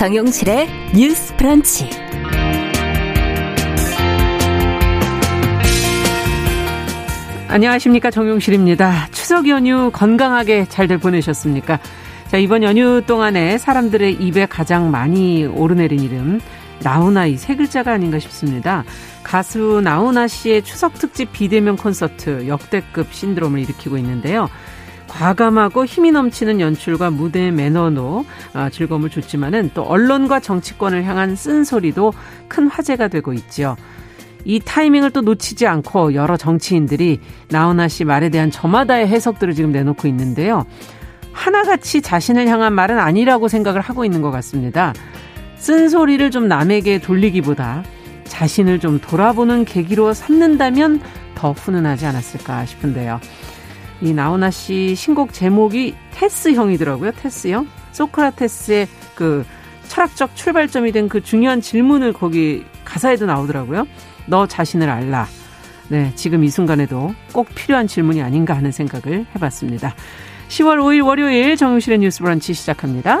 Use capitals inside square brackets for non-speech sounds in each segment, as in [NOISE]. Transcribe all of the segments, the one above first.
정용실의 뉴스 프런치. 안녕하십니까. 정용실입니다. 추석 연휴 건강하게 잘들 보내셨습니까? 자, 이번 연휴 동안에 사람들의 입에 가장 많이 오르내린 이름, 나훈아 이 세 글자가 아닌가 싶습니다. 가수 나훈아 씨의 추석 특집 비대면 콘서트 역대급 신드롬을 일으키고 있는데요. 과감하고 힘이 넘치는 연출과 무대의 매너도 아, 즐거움을 줬지만은 또 언론과 정치권을 향한 쓴소리도 큰 화제가 되고 있지요. 이 타이밍을 또 놓치지 않고 여러 정치인들이 나훈아 씨 말에 대한 저마다의 해석들을 지금 내놓고 있는데요. 하나같이 자신을 향한 말은 아니라고 생각을 하고 있는 것 같습니다. 쓴소리를 좀 남에게 돌리기보다 자신을 좀 돌아보는 계기로 삼는다면 더 훈훈하지 않았을까 싶은데요. 이 나훈아 씨 신곡 제목이 테스형이더라고요. 테스형. 소크라테스의 그 철학적 출발점이 된 그 중요한 질문을 거기 가사에도 나오더라고요. 너 자신을 알라. 네, 지금 이 순간에도 꼭 필요한 질문이 아닌가 하는 생각을 해봤습니다. 10월 5일 월요일 정용실의 뉴스 브런치 시작합니다.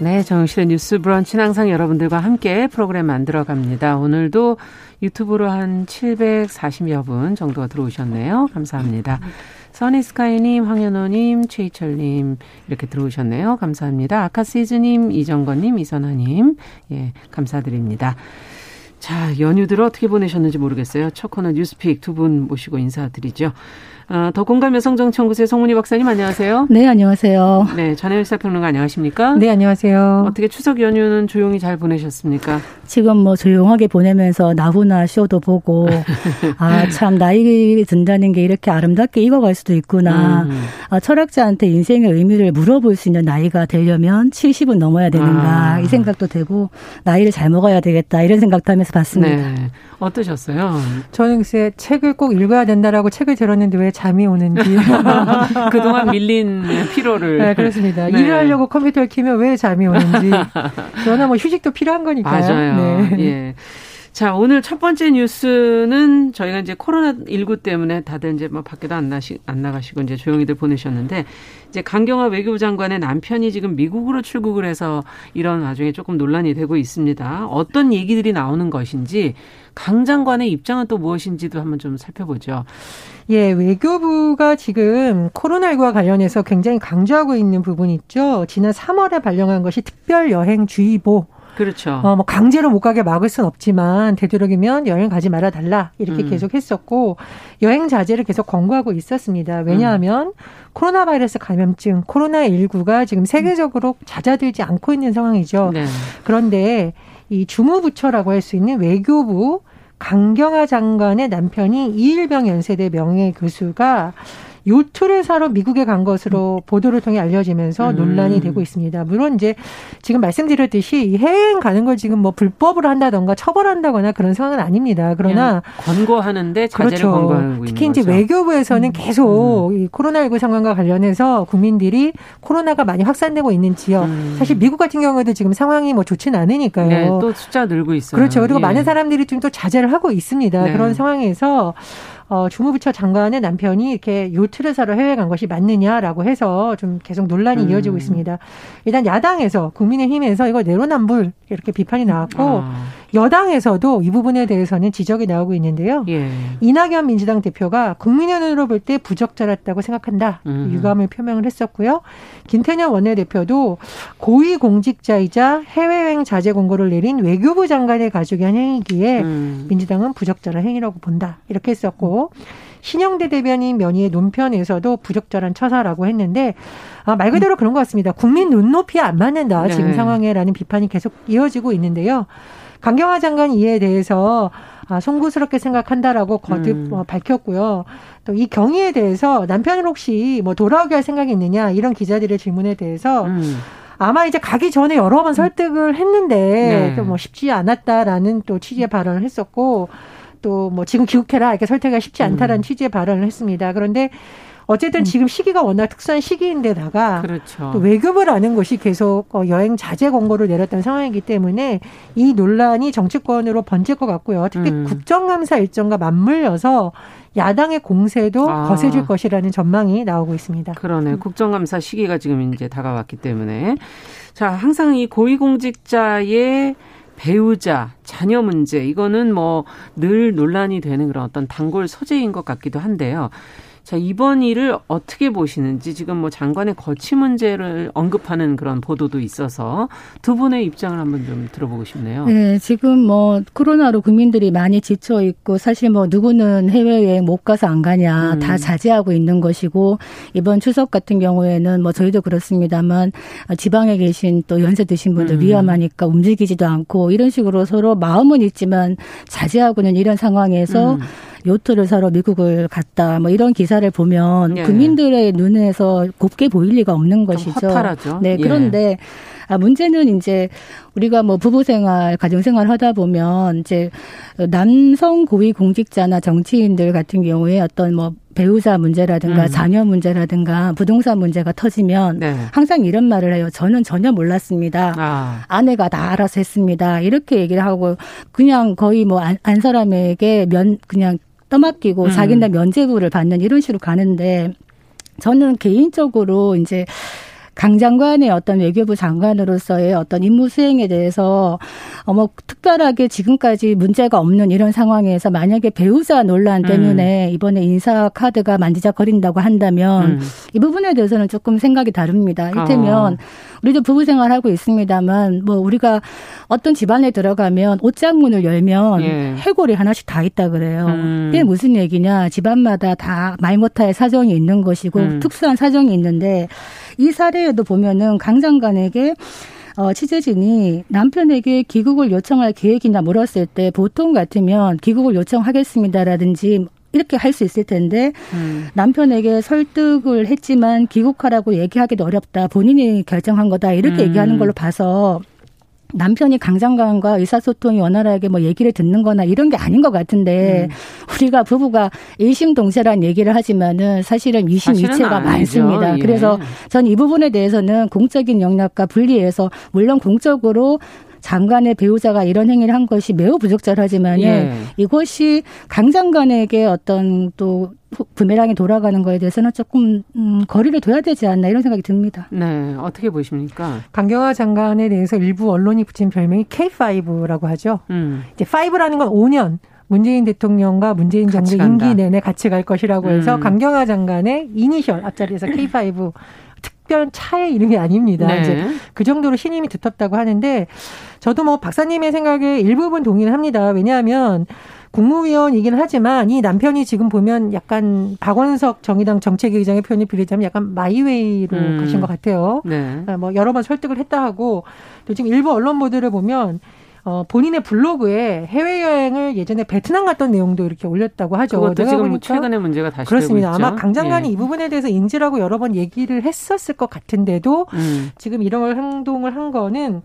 네, 정실의 뉴스 브런치는 항상 여러분들과 함께 프로그램 만들어 갑니다. 오늘도 유튜브로 한 740여 분 정도가 들어오셨네요. 감사합니다. 써니스카이님, 황현호님, 최희철님 이렇게 들어오셨네요. 감사합니다. 아카시즈님, 이정건님, 이선아님 예, 감사드립니다. 자, 연휴들 어떻게 보내셨는지 모르겠어요. 첫 코너 뉴스픽 두 분 모시고 인사드리죠. 어, 더 공감 여성정치연구소의 송문희 박사님 안녕하세요. 네, 안녕하세요. 네, 전혜일 사평론가 안녕하십니까? 네, 안녕하세요. 어떻게 추석 연휴는 조용히 잘 보내셨습니까? 지금 뭐 조용하게 보내면서 나훈아 쇼도 보고 [LAUGHS] 아, 참 나이 든다는 게 이렇게 아름답게 익어갈 수도 있구나. 음. 아, 철학자한테 인생의 의미를 물어볼 수 있는 나이가 되려면 70은 넘어야 되는가. 아. 이 생각도 되고 나이를 잘 먹어야 되겠다. 이런 생각도 하면서 봤습니다. 네. 어떠셨어요? 저는 글쎄 책을 꼭 읽어야 된다라고 책을 들었는데 왜 잠이 오는지. [LAUGHS] 그동안 밀린 피로를. 네, 그렇습니다. 네. 일을 하려고 컴퓨터를 키면 왜 잠이 오는지. [LAUGHS] 저는 뭐 휴식도 필요한 거니까요. 맞아요. 네. 예. 자, 오늘 첫 번째 뉴스는 저희가 이제 코로나19 때문에 다들 이제 뭐 밖에도 안, 나시, 안 나가시고 이제 조용히들 보내셨는데 이제 강경화 외교부 장관의 남편이 지금 미국으로 출국을 해서 이런 와중에 조금 논란이 되고 있습니다. 어떤 얘기들이 나오는 것인지 강 장관의 입장은 또 무엇인지도 한번 좀 살펴보죠. 예, 외교부가 지금 코로나19와 관련해서 굉장히 강조하고 있는 부분이 있죠. 지난 3월에 발령한 것이 특별 여행 주의보 그렇죠. 어, 뭐 강제로 못 가게 막을 순 없지만 되도록이면 여행 가지 말아 달라 이렇게 음. 계속 했었고 여행 자제를 계속 권고하고 있었습니다. 왜냐하면 음. 코로나 바이러스 감염증 코로나 19가 지금 세계적으로 잦아들지 않고 있는 상황이죠. 네. 그런데 이 주무부처라고 할 수 있는 외교부 강경화 장관의 남편이 이일병 연세대 명예 교수가 요트를 사러 미국에 간 것으로 보도를 통해 알려지면서 음. 논란이 되고 있습니다. 물론 이제 지금 말씀드렸듯이 해외여행 가는 걸 지금 뭐 불법으로 한다던가 처벌한다거나 그런 상황은 아닙니다. 그러나 권고하는데 자제를 그렇죠. 권고하고 특히 이제 거죠. 외교부에서는 음. 계속 음. 이 코로나19 상황과 관련해서 국민들이 코로나가 많이 확산되고 있는 지역 음. 사실 미국 같은 경우에도 지금 상황이 뭐 좋지는 않으니까요. 네, 또 숫자 늘고 있어요. 그렇죠. 그리고 예. 많은 사람들이 좀 또 자제를 하고 있습니다. 네. 그런 상황에서 어, 주무부처 장관의 남편이 이렇게 요트를 사러 해외 간 것이 맞느냐라고 해서 좀 계속 논란이 음. 이어지고 있습니다. 일단 야당에서 국민의힘에서 이거 내로남불 이렇게 비판이 나왔고 아. 여당에서도 이 부분에 대해서는 지적이 나오고 있는데요. 예. 이낙연 민주당 대표가 국민의 눈으로 볼 때 부적절했다고 생각한다. 음. 유감을 표명을 했었고요. 김태년 원내대표도 고위공직자이자 해외여행 자제 공고를 내린 외교부 장관의 가족이 한 행위기에 음. 민주당은 부적절한 행위라고 본다. 이렇게 했었고 신영대 대변인 면의의 논편에서도 부적절한 처사라고 했는데 아, 말 그대로 그런 것 같습니다. 국민 눈높이에 안 맞는다. 지금 네. 상황에라는 비판이 계속 이어지고 있는데요. 강경화 장관이 이에 대해서 아, 송구스럽게 생각한다라고 거듭 음. 어, 밝혔고요. 또 이 경위에 대해서 남편을 혹시 뭐 돌아오게 할 생각이 있느냐 이런 기자들의 질문에 대해서 음. 아마 이제 가기 전에 여러 번 설득을 했는데 네. 뭐 쉽지 않았다라는 또 취지의 발언을 했었고 또 뭐 지금 귀국해라 이렇게 설득하기 쉽지 않다라는 음. 취지의 발언을 했습니다. 그런데 어쨌든 음. 지금 시기가 워낙 특수한 시기인데다가 그렇죠. 또 외교부를 아는 것이 계속 어, 여행 자제 권고를 내렸던 상황이기 때문에 이 논란이 정치권으로 번질 것 같고요. 특히 음. 국정감사 일정과 맞물려서 야당의 공세도 아. 거세질 것이라는 전망이 나오고 있습니다. 그러네. 음. 국정감사 시기가 지금 이제 다가왔기 때문에 자 항상 이 고위공직자의 배우자, 자녀 문제 이거는 뭐 늘 논란이 되는 그런 어떤 단골 소재인 것 같기도 한데요. 자, 이번 일을 어떻게 보시는지 지금 뭐 장관의 거취 문제를 언급하는 그런 보도도 있어서 두 분의 입장을 한번 좀 들어보고 싶네요. 네, 지금 뭐 코로나로 국민들이 많이 지쳐 있고 사실 뭐 누구는 해외여행 못 가서 안 가냐 음. 다 자제하고 있는 것이고 이번 추석 같은 경우에는 뭐 저희도 그렇습니다만 지방에 계신 또 연세 드신 분들 음. 위험하니까 움직이지도 않고 이런 식으로 서로 마음은 있지만 자제하고는 이런 상황에서 음. 요트를 사러 미국을 갔다 뭐 이런 기사 를 보면 예. 국민들의 눈에서 곱게 보일 리가 없는 것이죠. 허탈하죠. 네, 예. 그런데 예. 아, 문제는 이제 우리가 뭐 부부 생활, 가정 생활 하다 보면 이제 남성 고위 공직자나 정치인들 같은 경우에 어떤 뭐 배우자 문제라든가 음. 자녀 문제라든가 부동산 문제가 터지면 네. 항상 이런 말을 해요. 저는 전혀 몰랐습니다. 아. 아내가 다 알아서 했습니다. 이렇게 얘기를 하고 그냥 거의 뭐 안 사람에게 면 그냥 떠맡기고 음. 자기네 면제부를 받는 이런 식으로 가는데 저는 개인적으로 이제 강 장관의 어떤 외교부 장관으로서의 어떤 임무 수행에 대해서 어뭐 특별하게 지금까지 문제가 없는 이런 상황에서 만약에 배우자 논란 때문에 음. 이번에 인사 카드가 만지작거린다고 한다면 음. 이 부분에 대해서는 조금 생각이 다릅니다. 이를테면 어. 우리도 부부 생활하고 있습니다만 뭐 우리가 어떤 집안에 들어가면 옷장문을 열면 예. 해골이 하나씩 다 있다 그래요. 음. 그게 무슨 얘기냐? 집안마다 다 말 못할 사정이 있는 것이고 음. 특수한 사정이 있는데 이 사례에도 보면은 강 장관에게 어, 취재진이 남편에게 귀국을 요청할 계획이나 물었을 때 보통 같으면 귀국을 요청하겠습니다라든지 이렇게 할 수 있을 텐데 음. 남편에게 설득을 했지만 귀국하라고 얘기하기도 어렵다. 본인이 결정한 거다. 이렇게 음. 얘기하는 걸로 봐서 남편이 강장관과 의사소통이 원활하게 뭐 얘기를 듣는 거나 이런 게 아닌 것 같은데 음. 우리가 부부가 일심동체란 얘기를 하지만은 사실은 이심이체가 많습니다. 예. 그래서 전 이 부분에 대해서는 공적인 영역과 분리해서 물론 공적으로 장관의 배우자가 이런 행위를 한 것이 매우 부적절하지만은 예. 이것이 강 장관에게 어떤 또 부메랑이 돌아가는 거에 대해서는 조금 음, 거리를 둬야 되지 않나 이런 생각이 듭니다. 네, 어떻게 보십니까? 강경화 장관에 대해서 일부 언론이 붙인 별명이 K5라고 하죠. 음. 이제 5라는 건 5년. 문재인 대통령과 문재인 정부 임기 내내 같이 갈 것이라고 해서 음. 강경화 장관의 이니셜 앞자리에서 K5 특별 차의 이름이 아닙니다. 네. 이제 그 정도로 신임이 두텁다고 하는데 저도 뭐 박사님의 생각에 일부분 동의를 합니다. 왜냐하면 국무위원이긴 하지만 이 남편이 지금 보면 약간 박원석 정의당 정책위의장의 표현을 빌리자면 약간 마이웨이로 음. 가신 것 같아요. 네. 아, 뭐 여러 번 설득을 했다 하고 또 지금 일부 언론 보도를 보면 어, 본인의 블로그에 해외여행을 예전에 베트남 갔던 내용도 이렇게 올렸다고 하죠. 그것도 지금 보니까 최근에 문제가 다시 그렇습니다. 아마 강 장관이 예. 이 부분에 대해서 인지라고 여러 번 얘기를 했었을 것 같은데도 음. 지금 이런 행동을 한 거는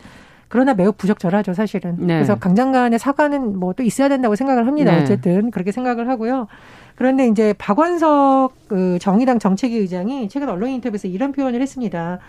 그러나 매우 부적절하죠, 사실은. 네. 그래서 강 장관의 사과는 뭐 또 있어야 된다고 생각을 합니다. 네. 어쨌든 그렇게 생각을 하고요. 그런데 이제 박원석 그 정의당 정책위 의장이 최근 언론 인터뷰에서 이런 표현을 했습니다.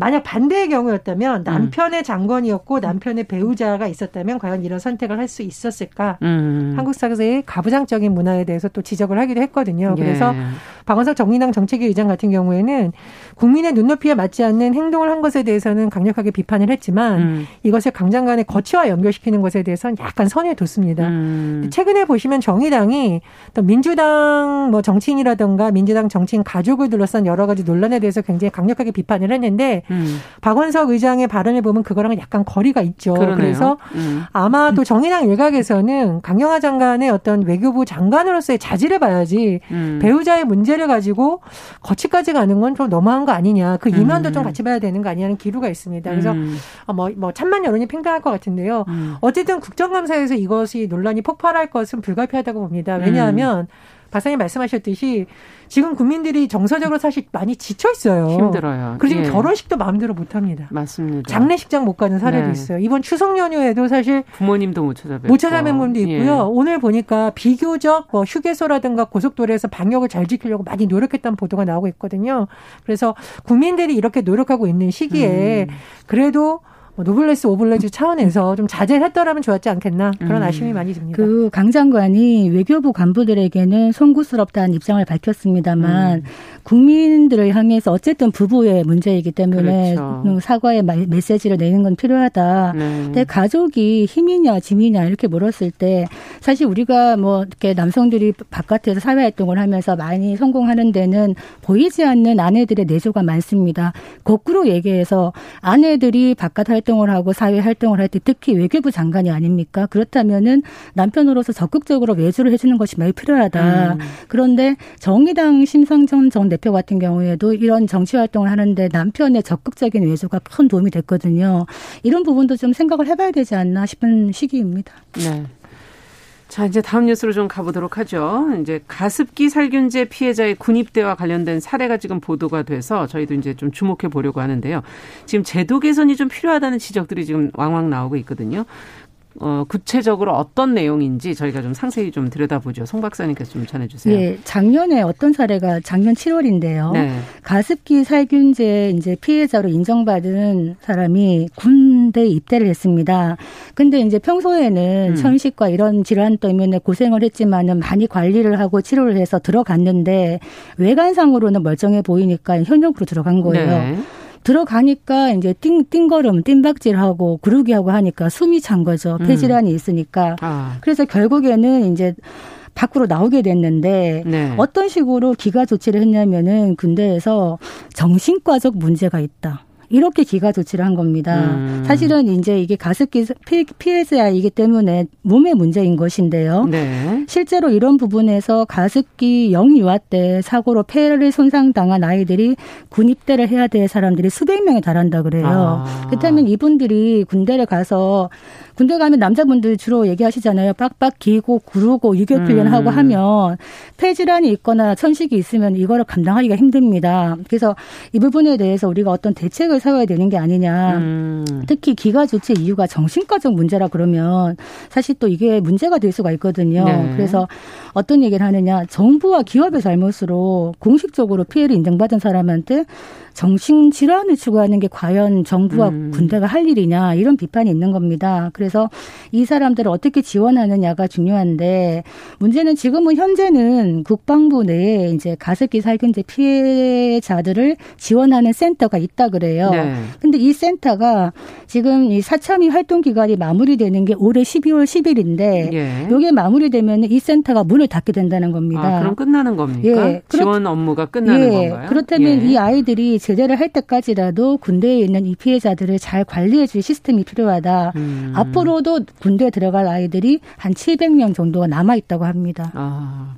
만약 반대의 경우였다면 음. 남편의 장관이었고 남편의 배우자가 있었다면 과연 이런 선택을 할 수 있었을까? 음. 한국 사회의 가부장적인 문화에 대해서 또 지적을 하기도 했거든요. 예. 그래서 예. 박원석 정의당 정책위 의장 같은 경우에는 국민의 눈높이에 맞지 않는 행동을 한 것에 대해서는 강력하게 비판을 했지만 음. 이것을 강 장관의 거취와 연결시키는 것에 대해서는 약간 선을 뒀습니다. 음. 최근에 보시면 정의당이 또 민주당 뭐 정치인이라든가 민주당 정치인 가족을 둘러싼 여러 가지 논란에 대해서 굉장히 강력하게 비판을 했는데 음. 박원석 의장의 발언을 보면 그거랑은 약간 거리가 있죠. 그러네요. 그래서 음. 아마도 정의당 일각에서는 강경화 장관의 어떤 외교부 장관으로서의 자질을 봐야지 음. 배우자의 문제 를 가지고 거치까지 가는 건 좀 너무한 거 아니냐. 그 이면도 음. 좀 같이 봐야 되는 거 아니냐는 기류가 있습니다. 그래서 음. 어, 뭐, 뭐 찬만 여론이 팽팽할 것 같은데요. 음. 어쨌든 국정감사에서 이것이 논란이 폭발할 것은 불가피하다고 봅니다. 왜냐하면 박사님 말씀하셨듯이 지금 국민들이 정서적으로 사실 많이 지쳐 있어요. 힘들어요. 그리고 예. 결혼식도 마음대로 못 합니다. 맞습니다. 장례식장 못 가는 사례도 네. 있어요. 이번 추석 연휴에도 사실 부모님도 못 찾아뵙고 못 찾아뵌 분도 있고요. 예. 오늘 보니까 비교적 뭐 휴게소라든가 고속도로에서 방역을 잘 지키려고 많이 노력했다는 보도가 나오고 있거든요. 그래서 국민들이 이렇게 노력하고 있는 시기에 음. 그래도 뭐 노블레스 오블레즈 차원에서 좀 자제를 했더라면 좋았지 않겠나 그런 음. 아쉬움이 많이 듭니다. 그 강 장관이 외교부 간부들에게는 송구스럽다는 입장을 밝혔습니다만 음. 국민들을 향해서 어쨌든 부부의 문제이기 때문에 그렇죠. 음, 사과의 메시지를 내는 건 필요하다. 네. 근데 가족이 힘이냐 짐이냐 이렇게 물었을 때 사실 우리가 뭐 이렇게 남성들이 바깥에서 사회 활동을 하면서 많이 성공하는 데는 보이지 않는 아내들의 내조가 많습니다. 거꾸로 얘기해서 아내들이 바깥 활동 활동을 하고 사회 활동을 할 때 특히 외교부 장관이 아닙니까? 그렇다면은 남편으로서 적극적으로 외주를 해주는 것이 매우 필요하다. 음. 그런데 정의당 심상정 전 대표 같은 경우에도 이런 정치 활동을 하는데 남편의 적극적인 외주가 큰 도움이 됐거든요. 이런 부분도 좀 생각을 해봐야 되지 않나 싶은 시기입니다. 네. 자, 이제 다음 뉴스로 좀 가보도록 하죠. 이제 가습기 살균제 피해자의 군입대와 관련된 사례가 지금 보도가 돼서 저희도 이제 좀 주목해 보려고 하는데요. 지금 제도 개선이 좀 필요하다는 지적들이 지금 왕왕 나오고 있거든요. 어, 구체적으로 어떤 내용인지 저희가 좀 상세히 좀 들여다보죠. 송 박사님께서 좀 전해주세요. 예, 작년에 어떤 사례가 작년 7월인데요. 네. 가습기 살균제 이제 피해자로 인정받은 사람이 군대 입대를 했습니다. 근데 이제 평소에는 음. 천식과 이런 질환 때문에 고생을 했지만은 많이 관리를 하고 치료를 해서 들어갔는데 외관상으로는 멀쩡해 보이니까 현역으로 들어간 거예요. 네. 들어가니까 이제 띵, 띵걸음, 띵박질하고 구르기하고 하니까 숨이 찬 거죠. 음. 폐질환이 있으니까. 아. 그래서 결국에는 이제 밖으로 나오게 됐는데 네. 어떤 식으로 기가 조치를 했냐면은 군대에서 정신과적 문제가 있다. 이렇게 기가 조치를 한 겁니다. 음. 사실은 이제 이게 가습기 피해자이기 때문에 몸의 문제인 것인데요. 네. 실제로 이런 부분에서 가습기 영유아 때 사고로 폐를 손상당한 아이들이 군 입대를 해야 될 사람들이 수백 명에 달한다 그래요. 아. 그렇다면 이분들이 군대를 가서 군대 가면 남자분들 주로 얘기하시잖아요. 빡빡 기고 구르고 유교 훈련하고 음. 하면 폐질환이 있거나 천식이 있으면 이거를 감당하기가 힘듭니다. 그래서 이 부분에 대해서 우리가 어떤 대책을 세워야 되는 게 아니냐. 음. 특히 기가 조치 이유가 정신과적 문제라 그러면 사실 또 이게 문제가 될 수가 있거든요. 네. 그래서 어떤 얘기를 하느냐. 정부와 기업의 잘못으로 공식적으로 피해를 인정받은 사람한테 정신질환을 추구하는 게 과연 정부와 음. 군대가 할 일이냐 이런 비판이 있는 겁니다. 그래서 이 사람들을 어떻게 지원하느냐가 중요한데 문제는 지금은 현재는 국방부 내에 이제 가습기 살균제 피해자들을 지원하는 센터가 있다 그래요. 네. 근데 이 센터가 지금 이 사참위 활동 기간이 마무리되는 게 올해 12월 10일인데 예. 이게 마무리되면 이 센터가 문을 닫게 된다는 겁니다. 아, 그럼 끝나는 겁니까? 예. 지원 업무가 끝나는 예. 건가요? 그렇다면 예. 이 아이들이 제대를 할 때까지라도 군대에 있는 이 피해자들을 잘 관리해 줄 시스템이 필요하다. 음. 앞으로도 군대에 들어갈 아이들이 한 700명 정도가 남아 있다고 합니다. 아.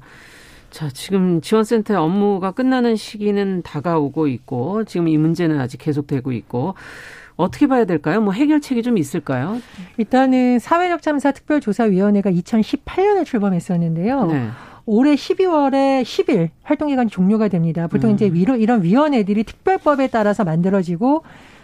자, 지금 지원센터의 업무가 끝나는 시기는 다가오고 있고 지금 이 문제는 아직 계속되고 있고 어떻게 봐야 될까요? 뭐 해결책이 좀 있을까요? 일단은 사회적 참사 특별조사위원회가 2018년에 출범했었는데요. 네. 올해 12월에 10일 활동 기간이 종료가 됩니다. 보통 음. 이제 이런 위원회들이 특별법에 따라서 만들어지고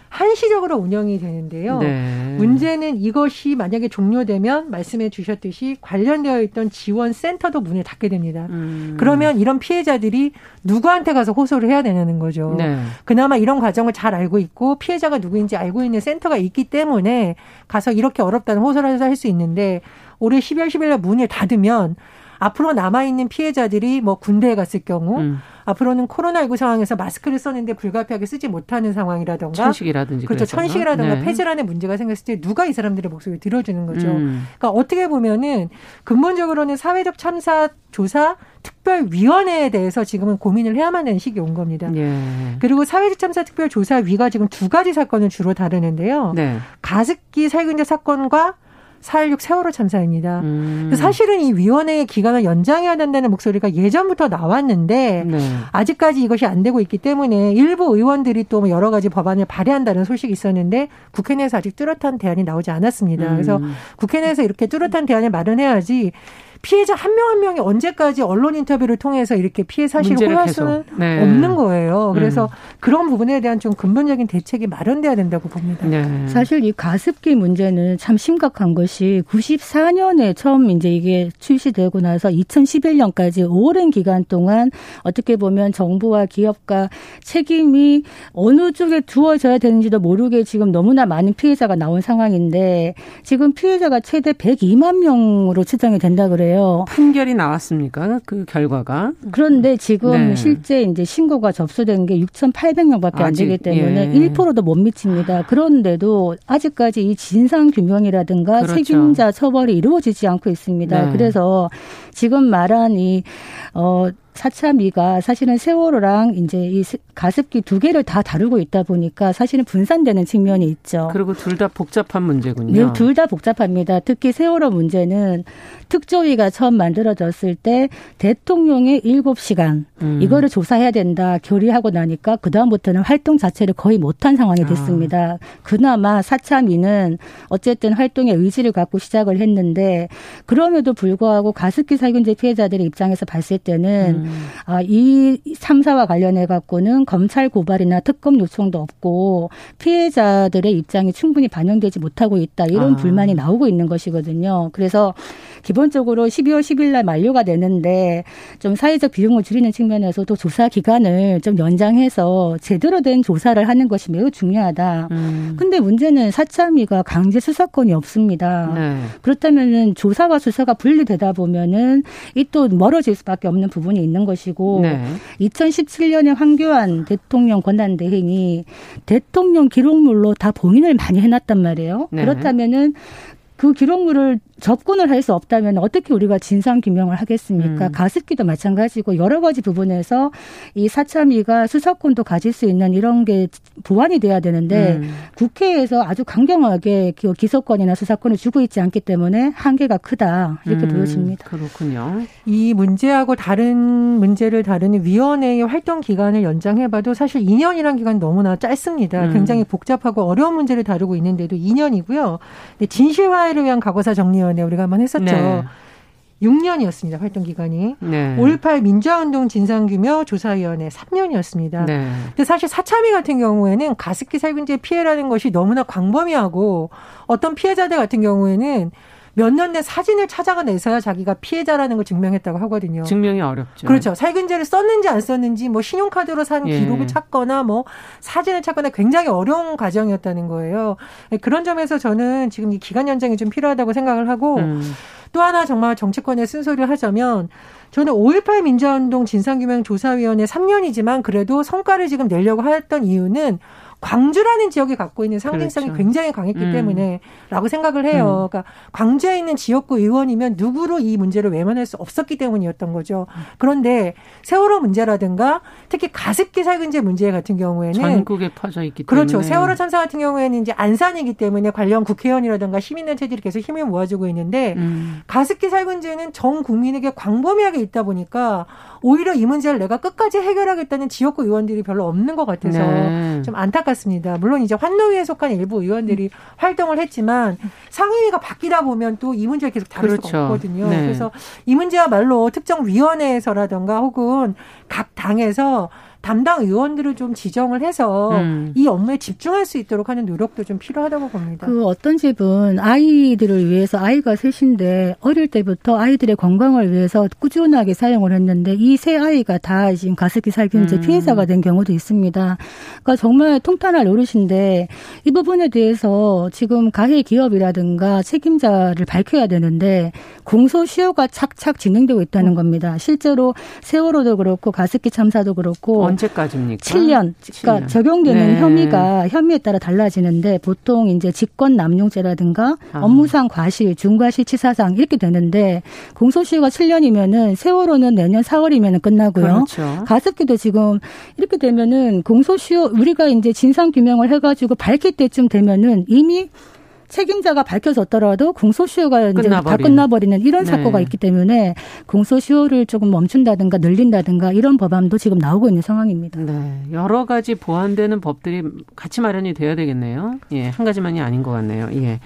한시적으로 운영이 되는데요. 네. 문제는 이것이 만약에 종료되면 말씀해 주셨듯이 관련되어 있던 지원 센터도 문을 닫게 됩니다. 음. 그러면 이런 피해자들이 누구한테 가서 호소를 해야 되냐는 거죠. 네. 그나마 이런 과정을 잘 알고 있고 피해자가 누구인지 알고 있는 센터가 있기 때문에 가서 이렇게 어렵다는 호소를 해서 할 수 있는데 올해 12월 10일 날 문을 닫으면 앞으로 남아있는 피해자들이 뭐 군대에 갔을 경우 음. 앞으로는 코로나19 상황에서 마스크를 썼는데 불가피하게 쓰지 못하는 상황이라던가 천식이라든지 그렇죠. 그랬잖아. 천식이라든가 네. 폐질환의 문제가 생겼을 때 누가 이 사람들의 목소리를 들어주는 거죠. 음. 그러니까 어떻게 보면은 근본적으로는 사회적 참사 조사 특별위원회에 대해서 지금은 고민을 해야만 하는 시기 온 겁니다. 예. 그리고 사회주참사 특별조사위가 지금 두 가지 사건을 주로 다루는데요. 네. 가습기 살균제 사건과 4.16 세월호 참사입니다. 음. 사실은 이 위원회의 기간을 연장해야 된다는 목소리가 예전부터 나왔는데 네. 아직까지 이것이 안 되고 있기 때문에 일부 의원들이 또뭐 여러 가지 법안을 발의한다는 소식이 있었는데 국회 내에서 아직 뚜렷한 대안이 나오지 않았습니다. 음. 그래서 국회 내에서 이렇게 뚜렷한 대안을 마련해야지 피해자 한 명한 한 명이 언제까지 언론 인터뷰를 통해서 이렇게 피해 사실을 호소할 수는 네. 없는 거예요. 그래서 음. 그런 부분에 대한 좀 근본적인 대책이 마련돼야 된다고 봅니다. 네. 사실 이 가습기 문제는 참 심각한 것이 94년에 처음 이제 이게 출시되고 나서 2011년까지 오랜 기간 동안 어떻게 보면 정부와 기업과 책임이 어느 쪽에 두어져야 되는지도 모르게 지금 너무나 많은 피해자가 나온 상황인데 지금 피해자가 최대 102만 명으로 추정이 된다 그래요. 거예요. 판결이 나왔습니까? 그 결과가? 그런데 지금 네. 실제 이제 신고가 접수된 게 6,800명밖에 안 되기 때문에 예. 1%도 못 미칩니다. 그런데도 아직까지 이 진상 규명이라든가 그렇죠. 책임자 처벌이 이루어지지 않고 있습니다. 네. 그래서 지금 말한 이 어. 사차미가 사실은 세월호랑 이제 이 가습기 두 개를 다 다루고 있다 보니까 사실은 분산되는 측면이 있죠. 그리고 둘 다 복잡한 문제군요. 네, 둘 다 복잡합니다. 특히 세월호 문제는 특조위가 처음 만들어졌을 때 대통령의 7시간 음. 이거를 조사해야 된다 결의하고 나니까 그다음부터는 활동 자체를 거의 못한 상황이 아. 됐습니다. 아. 그나마 사차미는 어쨌든 활동의 의지를 갖고 시작을 했는데 그럼에도 불구하고 가습기 살균제 피해자들의 입장에서 봤을 때는 음. 아, 이 참사와 관련해 갖고는 검찰 고발이나 특검 요청도 없고 피해자들의 입장이 충분히 반영되지 못하고 있다 이런 아. 불만이 나오고 있는 것이거든요. 그래서 기본적으로 12월 10일 날 만료가 되는데 좀 사회적 비용을 줄이는 측면에서도 조사 기간을 좀 연장해서 제대로 된 조사를 하는 것이 매우 중요하다. 음. 근데 문제는 사참위가 강제 수사권이 없습니다. 네. 그렇다면은 조사와 수사가 분리되다 보면은 이 또 멀어질 수밖에 없는 부분이 있는 것이고 네. 2017년에 황교안 대통령 권한 대행이 대통령 기록물로 다 봉인을 많이 해놨단 말이에요. 네. 그렇다면은 그 기록물을 접근을 할 수 없다면 어떻게 우리가 진상 규명을 하겠습니까? 음. 가습기도 마찬가지고 여러 가지 부분에서 이 사참위가 수사권도 가질 수 있는 이런 게 보완이 돼야 되는데 음. 국회에서 아주 강경하게 그 기소권이나 수사권을 주고 있지 않기 때문에 한계가 크다 이렇게 음. 보여집니다. 그렇군요. 이 문제하고 다른 문제를 다루는 위원회의 활동 기간을 연장해봐도 사실 2년이란 기간 너무나 짧습니다. 음. 굉장히 복잡하고 어려운 문제를 다루고 있는데도 2년이고요. 진실화를 위한 과거사 정 정리 위원회 우리가 한번 했었죠. 네. 6년이었습니다. 활동 기간이. 네. 5.18 민주화운동 진상규명 조사위원회 3년이었습니다. 네. 근데 사실 사참위 같은 경우에는 가습기 살균제 피해라는 것이 너무나 광범위하고 어떤 피해자들 같은 경우에는 몇년된 사진을 찾아가내서야 자기가 피해자라는 걸 증명했다고 하거든요. 증명이 어렵죠. 그렇죠. 살균제를 썼는지 안 썼는지 뭐 신용카드로 산 예. 기록을 찾거나 뭐 사진을 찾거나 굉장히 어려운 과정이었다는 거예요. 네, 그런 점에서 저는 지금 이 기간 연장이 좀 필요하다고 생각을 하고 음. 또 하나 정말 정치권의 쓴소리를 하자면 저는 5.18 민주화운동 진상규명 조사위원회 3년이지만 그래도 성과를 지금 내려고 했던 이유는 광주라는 지역이 갖고 있는 상징성이 그렇죠. 굉장히 강했기 음. 때문에라고 생각을 해요. 음. 그러니까 광주에 있는 지역구 의원이면 누구로 이 문제를 외면할 수 없었기 때문이었던 거죠. 그런데 세월호 문제라든가 특히 가습기 살균제 문제 같은 경우에는 전국에 퍼져 있기 그렇죠. 때문에 그렇죠. 세월호 참사 같은 경우에는 이제 안산이기 때문에 관련 국회의원이라든가 시민단체들이 계속 힘을 모아주고 있는데 음. 가습기 살균제는 전 국민에게 광범위하게 있다 보니까 오히려 이 문제를 내가 끝까지 해결하겠다는 지역구 의원들이 별로 없는 것 같아서 네. 좀 안타깝습니다. 물론 이제 환노위에 속한 일부 의원들이 음. 활동을 했지만 상임위가 바뀌다 보면 또 이 문제를 계속 다룰 그렇죠. 수가 없거든요. 네. 그래서 이 문제야말로 특정 위원회에서라든가 혹은 각 당에서 담당 의원들을 좀 지정을 해서 음. 이 업무에 집중할 수 있도록 하는 노력도 좀 필요하다고 봅니다. 그 어떤 집은 아이들을 위해서 아이가 셋인데 어릴 때부터 아이들의 건강을 위해서 꾸준하게 사용을 했는데 이 세 아이가 다 지금 가습기 살균제 음. 피해자가 된 경우도 있습니다. 그러니까 정말 통탄할 노릇인데 이 부분에 대해서 지금 가해 기업이라든가 책임자를 밝혀야 되는데 공소시효가 착착 진행되고 있다는 겁니다. 실제로 세월호도 그렇고 가습기 참사도 그렇고 언제까지입니까? 7년. 그러니까 7년. 적용되는 네. 혐의가 혐의에 따라 달라지는데 보통 이제 직권 남용죄라든가 아. 업무상 과실, 중과실 치사상 이렇게 되는데 공소시효가 7년이면은 세월호는 내년 4월이면은 끝나고요. 그렇죠. 가습기도 지금 이렇게 되면은 공소시효 우리가 이제 진상 규명을 해 가지고 밝힐 때쯤 되면은 이미 책임자가 밝혀졌더라도 공소시효가 이제 다 끝나버리는 이런 네. 사고가 있기 때문에 공소시효를 조금 멈춘다든가 늘린다든가 이런 법안도 지금 나오고 있는 상황입니다. 네. 여러 가지 보완되는 법들이 같이 마련이 돼야 되겠네요. 예, 한 가지만이 아닌 것 같네요. 예.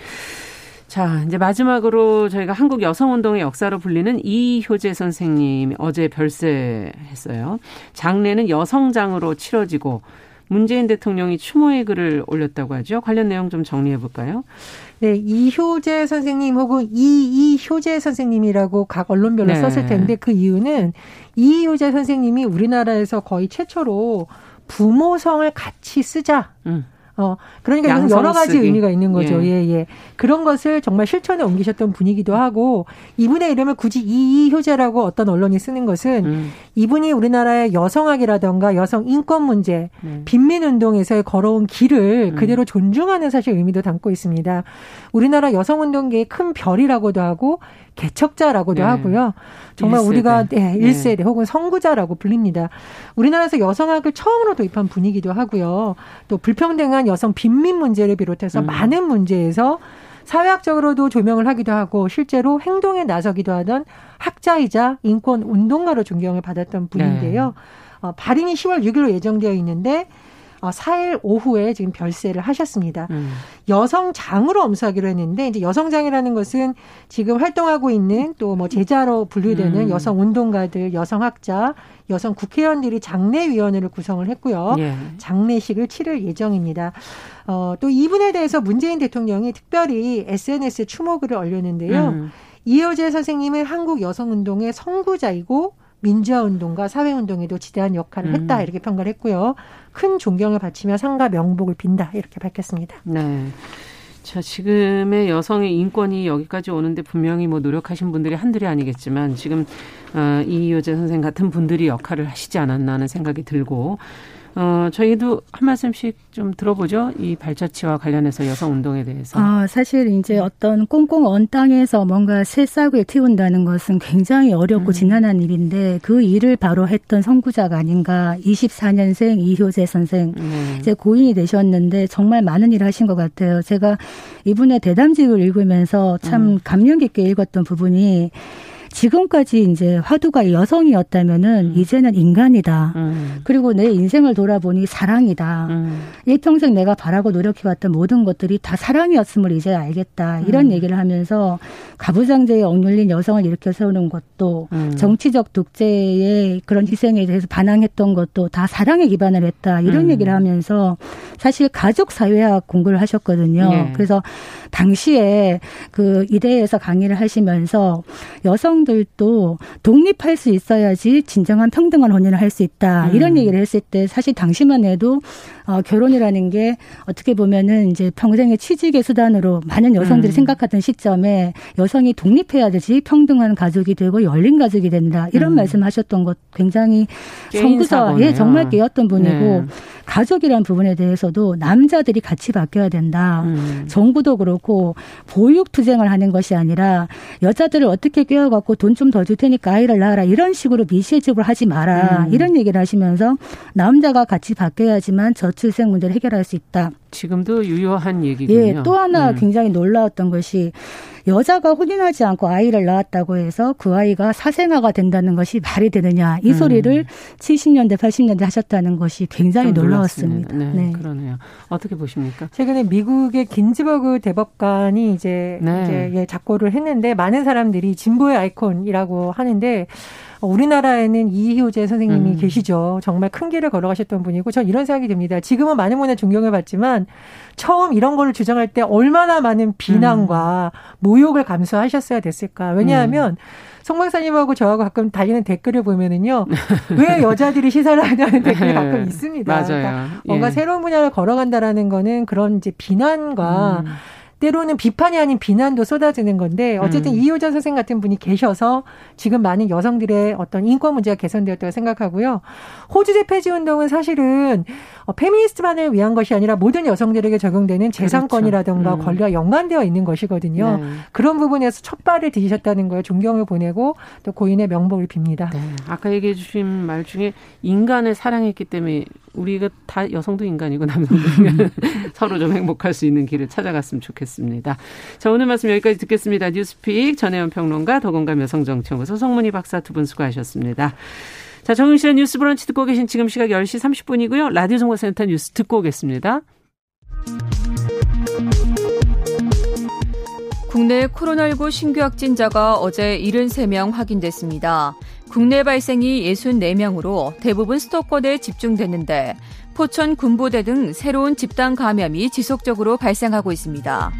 자, 이제 마지막으로 저희가 한국 여성운동의 역사로 불리는 이효재 선생님이 어제 별세했어요. 장례는 여성장으로 치러지고 문재인 대통령이 추모의 글을 올렸다고 하죠. 관련 내용 좀 정리해 볼까요? 네, 이효재 선생님 혹은 이이효재 선생님이라고 각 언론별로 네. 썼을 텐데 그 이유는 이효재 선생님이 우리나라에서 거의 최초로 부모성을 같이 쓰자. 음. 어, 그러니까 여러 가지 쓰기. 의미가 있는 거죠. 예. 예, 예. 그런 것을 정말 실천에 옮기셨던 분이기도 하고 이분의 이름을 굳이 이효재라고 어떤 언론이 쓰는 것은 음. 이분이 우리나라의 여성학이라던가 여성 인권 문제, 음. 빈민 운동에서의 걸어온 길을 음. 그대로 존중하는 사실 의미도 담고 있습니다. 우리나라 여성 운동계의 큰 별이라고도 하고 개척자라고도 네. 하고요. 정말 1세대. 우리가 네, 1세대 네. 혹은 선구자라고 불립니다. 우리나라에서 여성학을 처음으로 도입한 분이기도 하고요. 또 불평등한 여성 빈민 문제를 비롯해서 음. 많은 문제에서 사회학적으로도 조명을 하기도 하고 실제로 행동에 나서기도 하던 학자이자 인권 운동가로 존경을 받았던 분인데요. 네. 어, 발인이 10월 6일로 예정되어 있는데 어, 4일 오후에 지금 별세를 하셨습니다. 음. 여성장으로 엄수하기로 했는데 이제 여성장이라는 것은 지금 활동하고 있는 또 뭐 제자로 분류되는 음. 여성 운동가들, 여성 학자, 여성 국회의원들이 장례위원회를 구성을 했고요. 예. 장례식을 치를 예정입니다. 어, 또 이분에 대해서 문재인 대통령이 특별히 SNS에 추모글을 올렸는데요. 음. 이효재 선생님은 한국 여성운동의 선구자이고 민주화운동과 사회운동에도 지대한 역할을 했다 음. 이렇게 평가를 했고요. 큰 존경을 바치며 상가 명복을 빈다 이렇게 밝혔습니다. 네. 자, 지금의 여성의 인권이 여기까지 오는데 분명히 뭐 노력하신 분들이 한둘이 아니겠지만 지금 어, 이효재 선생 같은 분들이 역할을 하시지 않았나 하는 생각이 들고 어, 저희도 한 말씀씩 좀 들어보죠. 이 발자취와 관련해서 여성 운동에 대해서. 아, 사실 이제 어떤 꽁꽁 언 땅에서 뭔가 새싹을 틔운다는 것은 굉장히 어렵고 음. 지난한 일인데 그 일을 바로 했던 선구자가 아닌가. 24년생 이효재 선생. 음. 이제 고인이 되셨는데 정말 많은 일을 하신 것 같아요. 제가 이분의 대담직을 읽으면서 참 음. 감명 깊게 읽었던 부분이 지금까지 이제 화두가 여성이었다면은 음. 이제는 인간이다. 음. 그리고 내 인생을 돌아보니 사랑이다. 음. 일평생 내가 바라고 노력해왔던 모든 것들이 다 사랑이었음을 이제 알겠다. 이런 음. 얘기를 하면서 가부장제에 억눌린 여성을 일으켜 세우는 것도 음. 정치적 독재의 그런 희생에 대해서 반항했던 것도 다 사랑에 기반을 했다. 이런 음. 얘기를 하면서 사실 가족 사회학 공부를 하셨거든요. 예. 그래서 당시에 그 이대에서 강의를 하시면서 여성 들도 독립할 수 있어야지 진정한 평등한 혼인을 할 수 있다. 음. 이런 얘기를 했을 때 사실 당시만 해도 어, 결혼이라는 게 어떻게 보면은 이제 평생의 취직의 수단으로 많은 여성들이 음. 생각하던 시점에 여성이 독립해야 되지 평등한 가족이 되고 열린 가족이 된다. 이런 음. 말씀하셨던 것 굉장히 성구자에 정말 깨었던 분이고 네. 가족이라는 부분에 대해서도 남자들이 같이 바뀌어야 된다. 음. 정부도 그렇고 보육 투쟁을 하는 것이 아니라 여자들을 어떻게 깨워갖고 돈 좀 더 줄 테니까 아이를 낳아라 이런 식으로 미시적으로 하지 마라 음. 이런 얘기를 하시면서 남자가 같이 바뀌어야지만 저 출생 문제를 해결할 수 있다. 지금도 유효한 얘기군요. 예, 또 하나 음. 굉장히 놀라웠던 것이 여자가 혼인하지 않고 아이를 낳았다고 해서 그 아이가 사생아가 된다는 것이 말이 되느냐 이 음. 소리를 70년대 80년대 하셨다는 것이 굉장히 놀라웠습니다. 네, 네, 그러네요. 어떻게 보십니까? 최근에 미국의 긴즈버그 대법관이 이제, 네. 이제 예, 작고를 했는데 많은 사람들이 진보의 아이콘이라고 하는데 우리나라에는 이효재 선생님이 음. 계시죠. 정말 큰 길을 걸어가셨던 분이고 전 이런 생각이 듭니다. 지금은 많은 분의 존경을 받지만 처음 이런 거를 주장할 때 얼마나 많은 비난과 음. 모욕을 감수하셨어야 됐을까. 왜냐하면 음. 송 박사님하고 저하고 가끔 달리는 댓글을 보면은요. 왜 여자들이 시사를 하냐는 댓글이 [LAUGHS] 네. 가끔 있습니다. 맞아요. 그러니까 뭔가 예. 새로운 분야를 걸어간다라는 거는 그런 이제 비난과 음. 때로는 비판이 아닌 비난도 쏟아지는 건데 어쨌든 음. 이효자 선생 같은 분이 계셔서 지금 많은 여성들의 어떤 인권 문제가 개선되었다고 생각하고요. 호주제 폐지 운동은 사실은 어, 페미니스트만을 위한 것이 아니라 모든 여성들에게 적용되는 재산권이라든가 그렇죠. 음. 권리와 연관되어 있는 것이거든요. 네. 그런 부분에서 첫 발을 디디셨다는 거에 존경을 보내고 또 고인의 명복을 빕니다. 네. 아까 얘기해 주신 말 중에 인간을 사랑했기 때문에 우리가 다 여성도 인간이고 남성도 [LAUGHS] 인간 서로 좀 행복할 수 있는 길을 찾아갔으면 좋겠 습니다. 자 오늘 말씀 여기까지 듣겠습니다. 뉴스픽 전혜연 평론가 더공감 여성정치연구소 송문희 박사 두 분 수고하셨습니다. 자, 정윤실의 뉴스 브런치 듣고 계신 지금 시각 10시 30분이고요. 라디오 정보센터 뉴스 듣고 오겠습니다. 국내 코로나19 신규 확진자가 어제 73명 확인됐습니다. 국내 발생이 64명으로 대부분 수도권에 집중됐는데 포천 군부대 등 새로운 집단 감염이 지속적으로 발생하고 있습니다.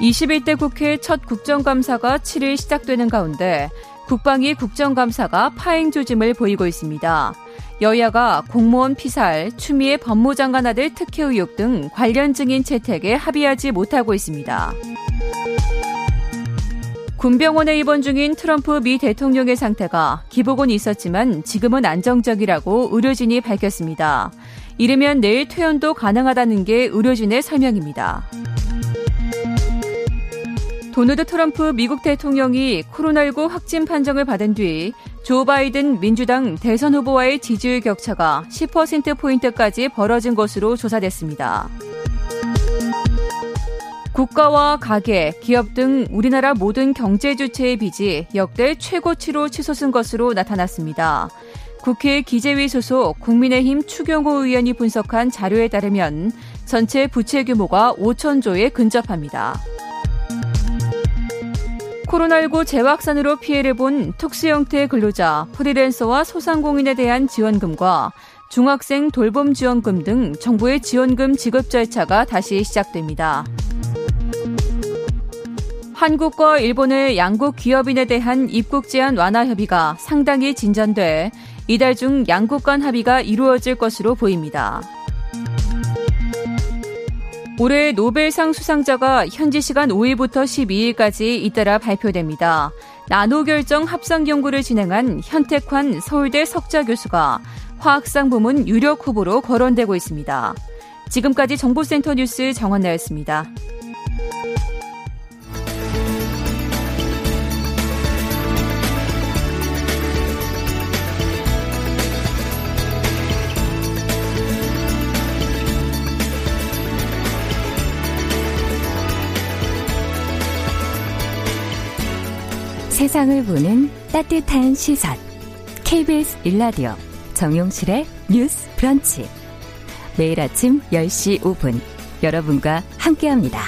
21대 국회 첫 국정감사가 7일 시작되는 가운데 국방위 국정감사가 파행 조짐을 보이고 있습니다. 여야가 공무원 피살, 추미애 법무장관 아들 특혜 의혹 등 관련 증인 채택에 합의하지 못하고 있습니다. 군병원에 입원 중인 트럼프 미 대통령의 상태가 기복은 있었지만 지금은 안정적이라고 의료진이 밝혔습니다. 이르면 내일 퇴원도 가능하다는 게 의료진의 설명입니다. 도널드 트럼프 미국 대통령이 코로나19 확진 판정을 받은 뒤 조 바이든 민주당 대선 후보와의 지지율 격차가 10%포인트까지 벌어진 것으로 조사됐습니다. 국가와 가계, 기업 등 우리나라 모든 경제 주체의 빚이 역대 최고치로 치솟은 것으로 나타났습니다. 국회 기재위 소속 국민의힘 추경호 의원이 분석한 자료에 따르면 전체 부채 규모가 5천조에 근접합니다. 코로나19 재확산으로 피해를 본 특수 형태의 근로자, 프리랜서와 소상공인에 대한 지원금과 중학생 돌봄 지원금 등 정부의 지원금 지급 절차가 다시 시작됩니다. 한국과 일본의 양국 기업인에 대한 입국 제한 완화 협의가 상당히 진전돼 이달 중 양국 간 합의가 이루어질 것으로 보입니다. 올해 노벨상 수상자가 현지 시간 5일부터 12일까지 잇따라 발표됩니다. 나노 결정 합성 연구를 진행한 현택환 서울대 석자 교수가 화학상 부문 유력 후보로 거론되고 있습니다. 지금까지 정보센터 뉴스 정원나였습니다. 세상을 보는 따뜻한 시선. KBS 일라디오 정용실의 뉴스 브런치. 매일 아침 10시 5분 여러분과 함께합니다.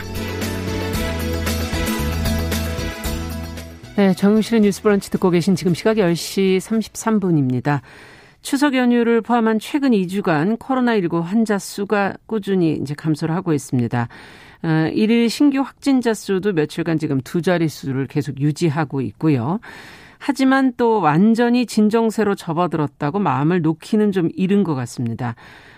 네, 정용실의 뉴스 브런치 듣고 계신 지금 시각 10시 33분입니다. 추석 연휴를 포함한 최근 2주간 코로나19 환자 수가 꾸준히 이제 감소를 하고 있습니다. 어, 일일 신규 확진자 수도 며칠간 지금 두 자릿수를 계속 유지하고 있고요. 하지만 또 완전히 진정세로 접어들었다고 마음을 놓기는 좀 이른 것 같습니다.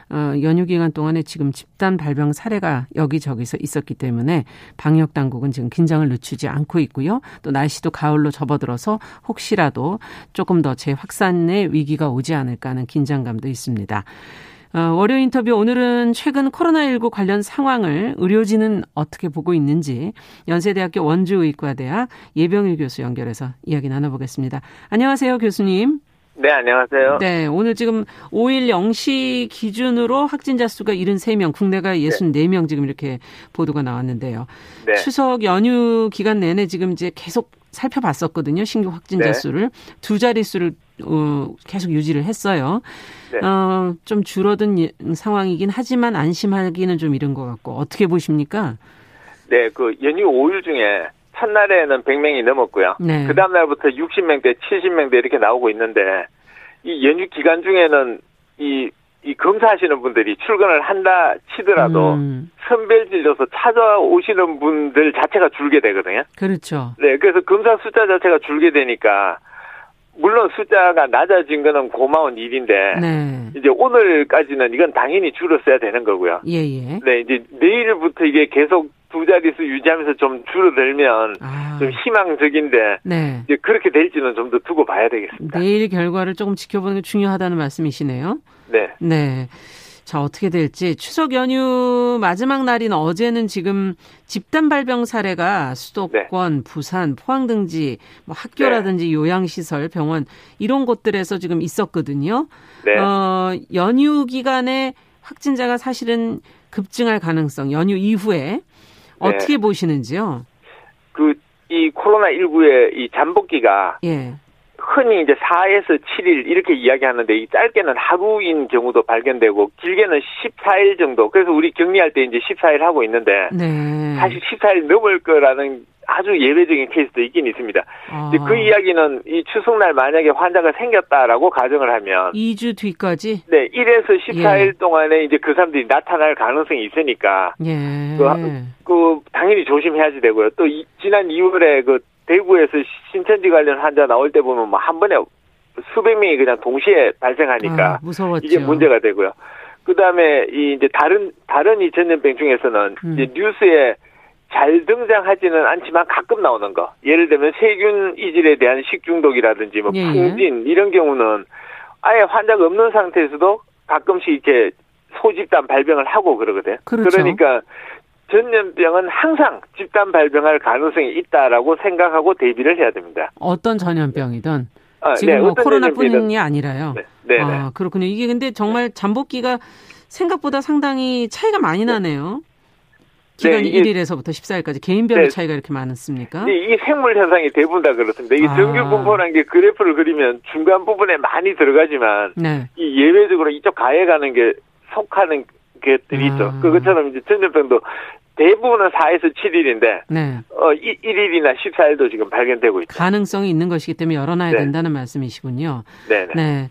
어, 연휴 기간 동안에 지금 집단 발병 사례가 여기저기서 있었기 때문에 방역 당국은 지금 긴장을 늦추지 않고 있고요. 또 날씨도 가을로 접어들어서 혹시라도 조금 더 재확산의 위기가 오지 않을까 하는 긴장감도 있습니다. 어, 월요 인터뷰 오늘은 최근 코로나19 관련 상황을 의료진은 어떻게 보고 있는지 연세대학교 원주의과대학 예병일 교수 연결해서 이야기 나눠보겠습니다. 안녕하세요, 교수님. 네, 안녕하세요. 네, 오늘 지금 5일 0시 기준으로 확진자 수가 73명, 국내가 64명 네. 지금 이렇게 보도가 나왔는데요. 네. 추석 연휴 기간 내내 지금 이제 계속 살펴봤었거든요. 신규 확진자 네. 수를 두 자릿수를 어, 계속 유지를 했어요. 네. 어, 좀 줄어든 예, 상황이긴 하지만 안심하기는 좀 이른 것 같고 어떻게 보십니까? 네, 그 연휴 5일 중에 첫날에는 100명이 넘었고요. 네. 그 다음 날부터 60명대, 70명대 이렇게 나오고 있는데 이 연휴 기간 중에는 이, 이 검사하시는 분들이 출근을 한다 치더라도 음. 선별 진료소 찾아오시는 분들 자체가 줄게 되거든요. 그렇죠. 네, 그래서 검사 숫자 자체가 줄게 되니까 물론 숫자가 낮아진 거는 고마운 일인데 네. 이제 오늘까지는 이건 당연히 줄었어야 되는 거고요. 예, 예. 네, 이제 내일부터 이게 계속 두 자릿수 유지하면서 좀 줄어들면 아. 좀 희망적인데 네. 이제 그렇게 될지는 좀 더 두고 봐야 되겠습니다. 내일 결과를 조금 지켜보는 게 중요하다는 말씀이시네요. 네. 네. 자, 어떻게 될지 추석 연휴 마지막 날인 어제는 지금 집단 발병 사례가 수도권, 네. 부산, 포항 등지 뭐 학교라든지 네. 요양시설, 병원 이런 곳들에서 지금 있었거든요. 네. 어, 연휴 기간에 확진자가 사실은 급증할 가능성 연휴 이후에 어떻게 네. 보시는지요? 그 이 코로나 19의 이 잠복기가 예. 흔히 이제 4에서 7일 이렇게 이야기하는데 이 짧게는 하루인 경우도 발견되고 길게는 14일 정도. 그래서 우리 격리할 때 이제 14일 하고 있는데 네. 사실 14일 넘을 거라는 아주 예외적인 케이스도 있긴 있습니다. 아. 그 이야기는 이 추석날 만약에 환자가 생겼다라고 가정을 하면 2주 뒤까지 네, 1에서 14일 예. 동안에 이제 그 사람들이 나타날 가능성이 있으니까 예. 그, 그 당연히 조심해야지 되고요. 또 이, 지난 2월에 그 대구에서 신천지 관련 환자 나올 때 보면 뭐 한 번에 수백 명이 그냥 동시에 발생하니까 아, 무서웠죠. 이게 문제가 되고요. 그다음에 이 이제 다른 다른 이 전염병 중에서는 음. 이제 뉴스에 잘 등장하지는 않지만 가끔 나오는 거. 예를 들면 세균 이질에 대한 식중독이라든지 뭐 예, 예. 풍진 이런 경우는 아예 환자가 없는 상태에서도 가끔씩 이렇게 소집단 발병을 하고 그러거든. 그렇죠. 그러니까 전염병은 항상 집단 발병할 가능성이 있다라고 생각하고 대비를 해야 됩니다. 어떤 전염병이든 아, 지금 네, 뭐 코로나뿐이 아니라요. 네, 네, 아, 네. 그렇군요. 이게 근데 정말 잠복기가 생각보다 상당히 차이가 많이 나네요. 기간 네, 1일에서부터 14일까지 개인별로 네, 차이가 이렇게 많았습니까? 네, 이 생물 현상이 대부분 다 그렇습니다. 이게 아. 정규 분포라는 게 그래프를 그리면 중간 부분에 많이 들어가지만 네. 이 예외적으로 이쪽 가해 가는 게 속하는 것들이 아. 있죠. 그것처럼 이제 전염병도 대부분은 4에서 7일인데 네. 어 1 일이나 14일도 지금 발견되고 있죠. 가능성이 있는 것이기 때문에 열어놔야 네. 된다는 말씀이시군요. 네. 네.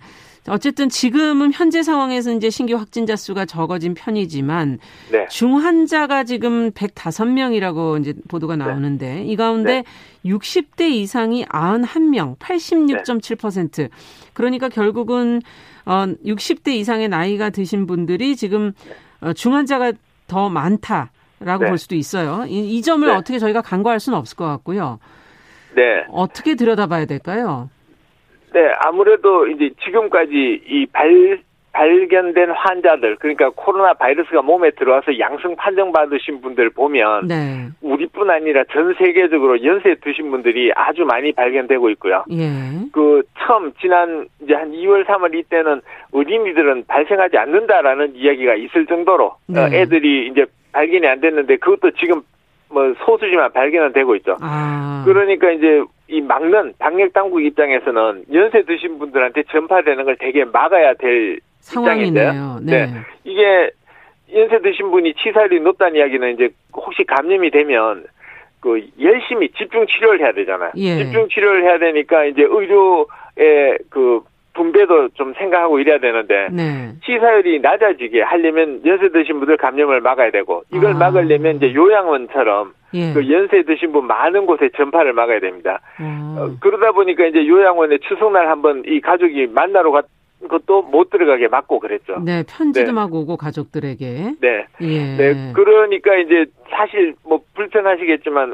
어쨌든 지금은 현재 상황에서 이제 신규 확진자 수가 적어진 편이지만 네. 중환자가 지금 105명이라고 이제 보도가 네. 나오는데 네. 이 가운데 네. 60대 이상이 91명, 86.7%. 그러니까 결국은 어 60대 이상의 나이가 드신 분들이 지금 어 중환자가 더 많다 라고 네. 볼 수도 있어요. 이, 이 점을 네. 어떻게 저희가 간과할 수는 없을 것 같고요. 네. 어떻게 들여다봐야 될까요? 네, 아무래도 이제 지금까지 이 발, 발견된 환자들, 그러니까 코로나 바이러스가 몸에 들어와서 양성 판정 받으신 분들 보면, 네. 우리뿐 아니라 전 세계적으로 연세 드신 분들이 아주 많이 발견되고 있고요. 예. 그, 처음, 지난, 이제 한 2월, 3월 이때는 어린이들은 발생하지 않는다라는 이야기가 있을 정도로, 어, 네. 애들이 이제 발견이 안 됐는데, 그것도 지금 뭐 소수지만 발견은 되고 있죠. 아. 그러니까 이제 이 막는 방역 당국 입장에서는 연세 드신 분들한테 전파되는 걸 되게 막아야 될 상황인데요. 네. 네. 이게 연세 드신 분이 치사율이 높다는 이야기는 이제 혹시 감염이 되면 그 열심히 집중 치료를 해야 되잖아요. 예. 집중 치료를 해야 되니까 이제 의료의 그 분배도 좀 생각하고 이래야 되는데 네. 치사율이 낮아지게 하려면 연세 드신 분들 감염을 막아야 되고 이걸 아. 막으려면 이제 요양원처럼 예. 그 연세 드신 분 많은 곳에 전파를 막아야 됩니다. 음. 어, 그러다 보니까 이제 요양원에 추석날 한번 이 가족이 만나러 갔 것도 못 들어가게 막고 그랬죠. 네, 편지도 네. 막 오고 가족들에게. 네. 예. 네. 그러니까 이제 사실 뭐 불편하시겠지만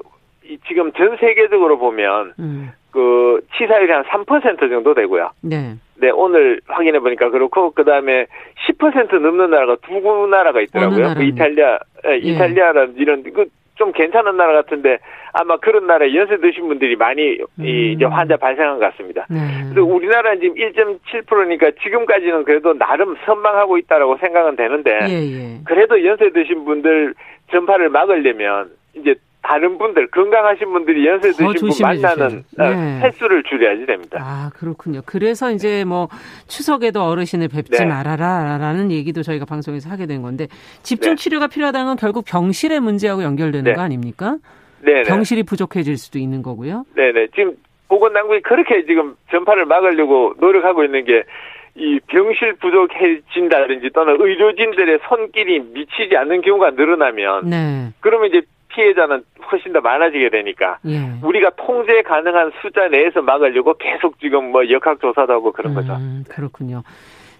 지금 전 세계적으로 보면 음. 그 치사율이 한 3% 정도 되고요. 네. 네, 오늘 확인해 보니까 그렇고 그다음에 10% 넘는 나라가 두 나라가 있더라고요. 그 이탈리아, 예, 이탈리아라는 이런 그 좀 괜찮은 나라 같은데 아마 그런 나라에 연세 드신 분들이 많이 음. 이제 환자 발생한 것 같습니다. 네. 그래서 우리나라는 지금 1.7%니까 지금까지는 그래도 나름 선방하고 있다라고 생각은 되는데 예, 예. 그래도 연세 드신 분들 전파를 막으려면 이제 다른 분들 건강하신 분들이 연세 드신 분 만나는 어, 네. 횟수를 줄여야지 됩니다. 아 그렇군요. 그래서 이제 뭐 추석에도 어르신을 뵙지 네. 말아라라는 얘기도 저희가 방송에서 하게 된 건데 집중 네. 치료가 필요하다는 건 결국 병실의 문제하고 연결되는 네. 거 아닙니까? 네. 병실이 부족해질 수도 있는 거고요. 네네. 지금 보건당국이 그렇게 지금 전파를 막으려고 노력하고 있는 게. 이 병실 부족해진다든지 또는 의료진들의 손길이 미치지 않는 경우가 늘어나면 네. 그러면 이제 피해자는 훨씬 더 많아지게 되니까 예. 우리가 통제 가능한 숫자 내에서 막으려고 계속 지금 뭐 역학조사도 하고 그런 거죠. 음, 그렇군요.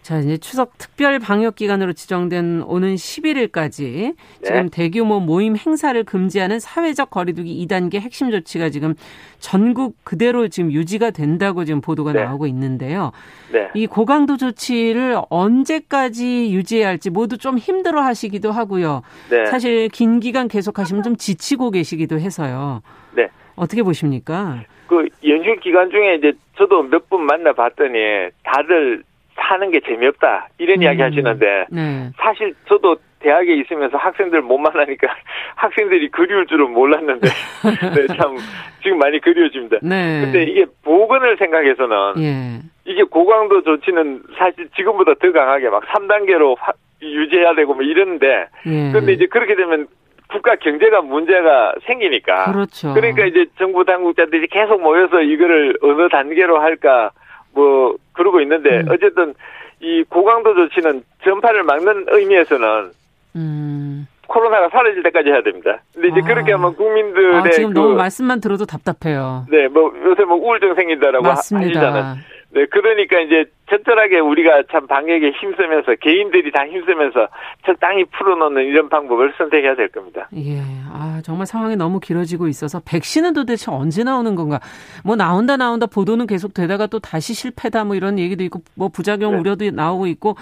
자, 이제 추석 특별 방역 기간으로 지정된 오는 11일까지 네. 지금 대규모 모임 행사를 금지하는 사회적 거리두기 2단계 핵심 조치가 지금 전국 그대로 지금 유지가 된다고 지금 보도가 네. 나오고 있는데요. 네. 이 고강도 조치를 언제까지 유지해야 할지 모두 좀 힘들어 하시기도 하고요. 네. 사실 긴 기간 계속 하시면 좀 지치고 계시기도 해서요. 네. 어떻게 보십니까? 그 연휴 기간 중에 이제 저도 몇 분 만나 봤더니 다들 사는 게 재미없다 이런 음. 이야기 하시는데 네. 사실 저도 대학에 있으면서 학생들 못 만나니까 [LAUGHS] 학생들이 그리울 줄은 몰랐는데 [LAUGHS] 네, 참 지금 많이 그리워집니다. 네. 근데 이게 보건을 생각해서는 예. 이게 고강도 조치는 사실 지금보다 더 강하게 막 3단계로 화, 유지해야 되고 뭐 이러는데 예. 근데 이제 그렇게 되면 국가 경제가 문제가 생기니까 그렇죠. 그러니까 이제 정부 당국자들이 계속 모여서 이거를 어느 단계로 할까 뭐 그러고 있는데 음. 어쨌든 이 고강도 조치는 전파를 막는 의미에서는 음. 코로나가 사라질 때까지 해야 됩니다. 근데 이제 아. 그렇게 하면 국민들의 아, 지금 그, 너무 말씀만 들어도 답답해요. 네, 뭐 요새 뭐 우울증 생긴다라고 맞습니다. 하시잖아요. 네, 그러니까 이제 적절하게 우리가 참 방역에 힘쓰면서 개인들이 다 힘쓰면서 적당히 풀어놓는 이런 방법을 선택해야 될 겁니다. 예, 아 정말 상황이 너무 길어지고 있어서 백신은 도대체 언제 나오는 건가? 뭐 나온다 나온다 보도는 계속 되다가 또 다시 실패다 뭐 이런 얘기도 있고 뭐 부작용 네. 우려도 나오고 있고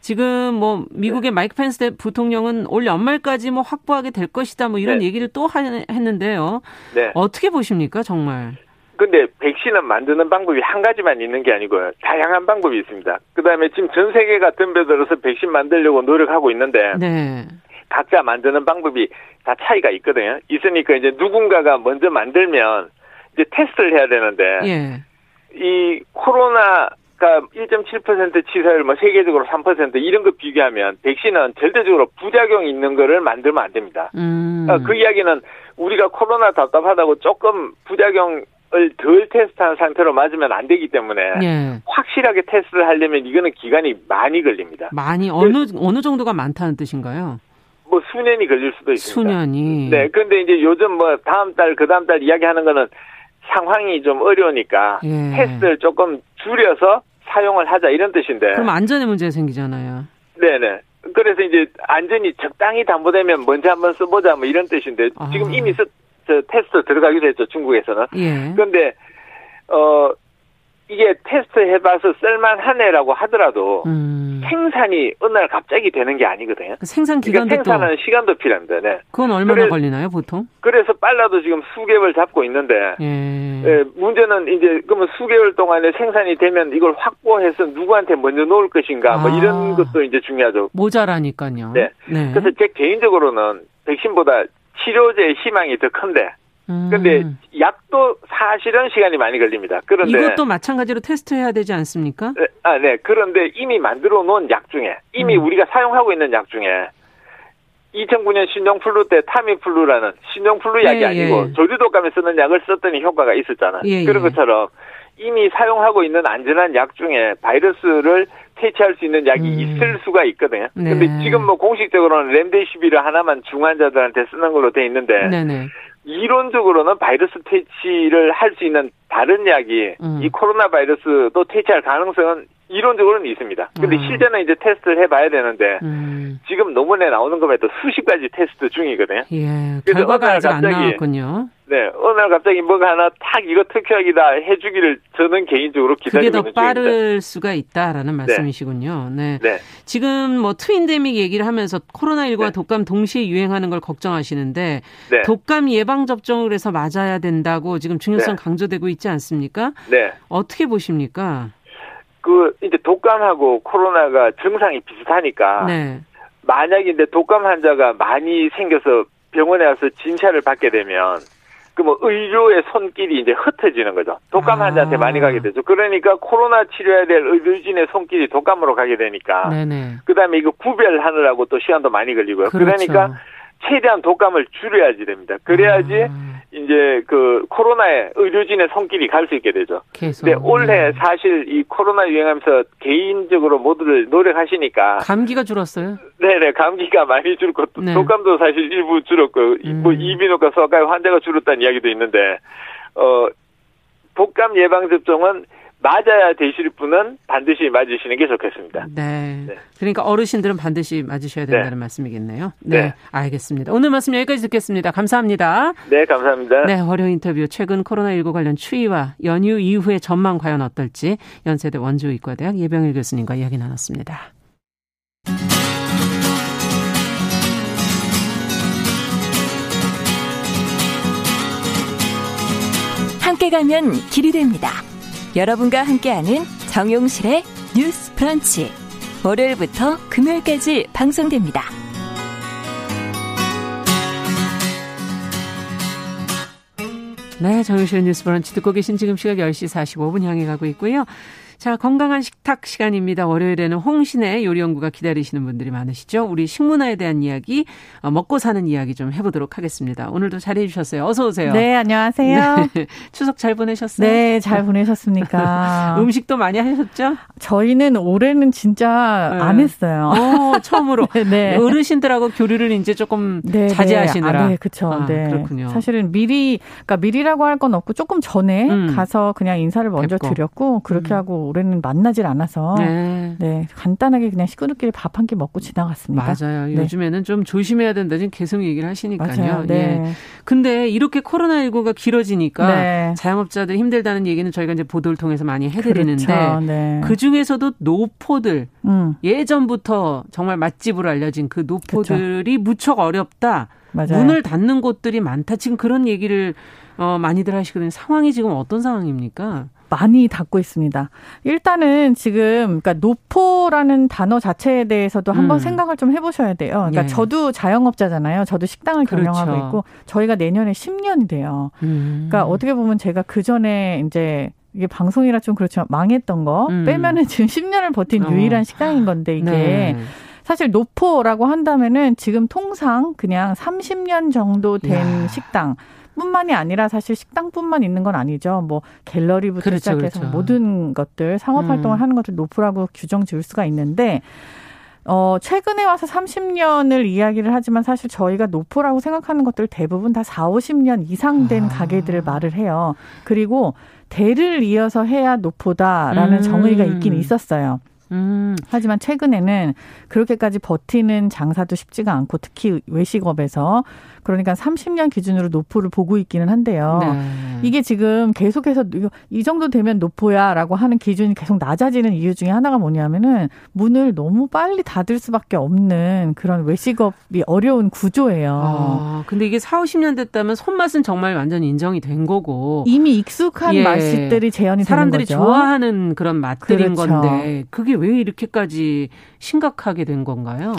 지금 뭐 미국의 네. 마이크 펜스 부통령은 올 연말까지 뭐 확보하게 될 것이다 뭐 이런 네. 얘기를 또 하, 했는데요. 네. 어떻게 보십니까 정말? 근데 백신은 만드는 방법이 한 가지만 있는 게 아니고요. 다양한 방법이 있습니다. 그 다음에 지금 전 세계가 덤벼들어서 백신 만들려고 노력하고 있는데, 네. 각자 만드는 방법이 다 차이가 있거든요. 있으니까 이제 누군가가 먼저 만들면 이제 테스트를 해야 되는데, 예. 이 코로나가 1.7% 치사율, 뭐 세계적으로 3% 이런 거 비교하면 백신은 절대적으로 부작용이 있는 거를 만들면 안 됩니다. 음. 그 이야기는 우리가 코로나 답답하다고 조금 부작용 덜 테스트한 상태로 맞으면 안 되기 때문에 예. 확실하게 테스트를 하려면 이거는 기간이 많이 걸립니다. 많이 어느 어느 정도가 많다는 뜻인가요? 뭐 수년이 걸릴 수도 있습니다. 수년이. 네. 그런데 이제 요즘 뭐 다음 달 그 다음 달 이야기하는 거는 상황이 좀 어려우니까 예. 테스트를 조금 줄여서 사용을 하자 이런 뜻인데. 그럼 안전에 문제가 생기잖아요. 네네. 그래서 이제 안전이 적당히 담보되면 먼저 한번 써보자 뭐 이런 뜻인데 아. 지금 이미 써, 저 테스트 들어가기도 했죠 중국에서는. 예. 그런데 어 이게 테스트 해봐서 쓸만하네라고 하더라도 음. 생산이 어느 날 갑자기 되는 게 아니거든요. 그 생산 기간도 그러니까 생산하는 시간도 필요합니다. 네. 그건 얼마나 그래, 걸리나요, 보통? 그래서 빨라도 지금 수개월 잡고 있는데 예. 예, 문제는 이제 그러면 수개월 동안에 생산이 되면 이걸 확보해서 누구한테 먼저 놓을 것인가 뭐 아. 뭐 이런 것도 이제 중요하죠. 모자라니까요. 네. 네. 그래서 제 개인적으로는 백신보다 치료제의 희망이 더 큰데. 음. 근데 약도 사실은 시간이 많이 걸립니다. 그런데 이것도 마찬가지로 테스트해야 되지 않습니까? 네, 아, 네. 그런데 이미 만들어 놓은 약 중에 이미 음. 우리가 사용하고 있는 약 중에 2009년 신종플루 때 타미플루라는 신종플루 약이 예, 아니고 예. 조류독감에 쓰는 약을 썼더니 효과가 있었잖아요. 예, 그런 예. 것처럼 이미 사용하고 있는 안전한 약 중에 바이러스를 퇴치할 수 있는 약이 음. 있을 수가 있거든요. 네. 근데 지금 뭐 공식적으로는 렘데시비를 하나만 중환자들한테 쓰는 걸로 돼 있는데 네네. 이론적으로는 바이러스 퇴치를 할 수 있는 다른 약이 음. 이 코로나 바이러스도 퇴치할 가능성은 이론적으로는 있습니다. 근데 음. 실제는 이제 테스트를 해봐야 되는데 음. 지금 논문에 나오는 것만 해도 수십 가지 테스트 중이거든요. 예, 결과가 아직 안 나왔군요. 네, 어느 날 갑자기 뭐가 하나 탁 이거 특효약이다 해주기를 저는 개인적으로 기다리고 있는 그게 더 빠를 중입니다. 수가 있다라는 네. 말씀이시군요. 네. 네. 지금 뭐 트윈데믹 얘기를 하면서 코로나19와 네. 독감 동시에 유행하는 걸 걱정하시는데 네. 독감 예방 접종을 해서 맞아야 된다고 지금 중요성 네. 강조되고 있지 않습니까? 네. 어떻게 보십니까? 그 이제 독감하고 코로나가 증상이 비슷하니까 네. 만약인데 독감 환자가 많이 생겨서 병원에 와서 진찰을 받게 되면 그 뭐 의료의 손길이 이제 흩어지는 거죠. 독감 아. 환자한테 많이 가게 되죠. 그러니까 코로나 치료해야 될 의료진의 손길이 독감으로 가게 되니까. 네네. 그다음에 이거 구별하느라고 또 시간도 많이 걸리고요. 그렇죠. 그러니까 최대한 독감을 줄여야지 됩니다. 그래야지 아. 이제 그 코로나에 의료진의 손길이 갈 수 있게 되죠. 계속. 근데 올해 네. 사실 이 코로나 유행하면서 개인적으로 모두들 노력하시니까 감기가 줄었어요? 네네 감기가 많이 줄고 네. 독감도 사실 일부 줄었고 음. 뭐 이비인후과 소아과 환자가 줄었다는 이야기도 있는데 어 독감 예방 접종은 맞아야 되실 분은 반드시 맞으시는 게 좋겠습니다. 네. 네. 그러니까 어르신들은 반드시 맞으셔야 된다는 네. 말씀이겠네요. 네, 네. 알겠습니다. 오늘 말씀 여기까지 듣겠습니다. 감사합니다. 네, 감사합니다. 네, 월요 인터뷰 최근 코로나19 관련 추이와 연휴 이후의 전망 과연 어떨지 연세대 원주의과대학 예병일 교수님과 이야기 나눴습니다. 함께 가면 길이 됩니다. 여러분과 함께하는 정용실의 뉴스 프런치. 월요일부터 금요일까지 방송됩니다. 네, 정용실의 뉴스 브런치 듣고 계신 지금 시각 10시 45분 향해 가고 있고요. 자, 건강한 식탁 시간입니다. 월요일에는 홍신의 요리 연구가 기다리시는 분들이 많으시죠. 우리 식문화에 대한 이야기, 어, 먹고 사는 이야기 좀 해보도록 하겠습니다. 오늘도 잘해 주셨어요. 어서 오세요. 네, 안녕하세요. 네. [LAUGHS] 추석 잘 보내셨어요? 네, 잘 보내셨습니까? [LAUGHS] 음식도 많이 하셨죠? 저희는 올해는 진짜 네. 안 했어요. 어, 처음으로. [LAUGHS] 네. 어르신들하고 교류를 이제 조금 네, 네. 자제하시느라. 아, 네, 그렇죠. 아, 네. 그렇군요. 사실은 미리, 그러니까 미리라고 할 건 없고 조금 전에 음. 가서 그냥 인사를 먼저 뵙고. 드렸고 그렇게 음. 하고 올해는 만나질 않아서 네. 네 간단하게 그냥 식구들끼리 밥 한 끼 먹고 지나갔습니다. 맞아요. 네. 요즘에는 좀 조심해야 된다 지금 계속 얘기를 하시니까요. 맞아요. 네. 예. 근데 이렇게 코로나19가 길어지니까 네. 자영업자들 힘들다는 얘기는 저희가 이제 보도를 통해서 많이 해드리는데 그렇죠. 네. 그 중에서도 노포들 음. 예전부터 정말 맛집으로 알려진 그 노포들이 그렇죠. 무척 어렵다. 맞아요. 문을 닫는 곳들이 많다. 지금 그런 얘기를 어, 많이들 하시거든요. 상황이 지금 어떤 상황입니까? 많이 닫고 있습니다. 일단은 지금 그러니까 노포라는 단어 자체에 대해서도 한번 음. 생각을 좀 해보셔야 돼요. 그러니까 예. 저도 자영업자잖아요. 저도 식당을 그렇죠. 경영하고 있고 저희가 내년에 10년이 돼요. 음. 그러니까 어떻게 보면 제가 그 전에 이제 이게 방송이라 좀 그렇지만 망했던 거 음. 빼면은 지금 10년을 버틴 어. 유일한 식당인 건데 이게. 네. 사실 노포라고 한다면은 지금 통상 그냥 30년 정도 된 야. 식당 뿐만이 아니라 사실 식당뿐만 있는 건 아니죠. 뭐 갤러리부터 그렇죠, 시작해서 그렇죠. 모든 것들 상업 활동을 음. 하는 것들 노포라고 규정 지을 수가 있는데 어, 최근에 와서 30년을 이야기를 하지만 사실 저희가 노포라고 생각하는 것들 대부분 다 4, 50년 이상 된 아. 가게들을 말을 해요. 그리고 대를 이어서 해야 노포다라는 음. 정의가 있긴 있었어요. 음. 하지만 최근에는 그렇게까지 버티는 장사도 쉽지가 않고 특히 외식업에서 그러니까 30년 기준으로 노포를 보고 있기는 한데요. 네. 이게 지금 계속해서 이 정도 되면 노포야라고 하는 기준이 계속 낮아지는 이유 중에 하나가 뭐냐면은 문을 너무 빨리 닫을 수밖에 없는 그런 외식업이 어려운 구조예요. 아, 근데 이게 4, 50년 됐다면 손맛은 정말 완전히 인정이 된 거고 이미 익숙한 예. 맛들이 재현이 사람들이 좋아하는 그런 맛들인 그렇죠. 건데 그게 왜 이렇게까지 심각하게 된 건가요?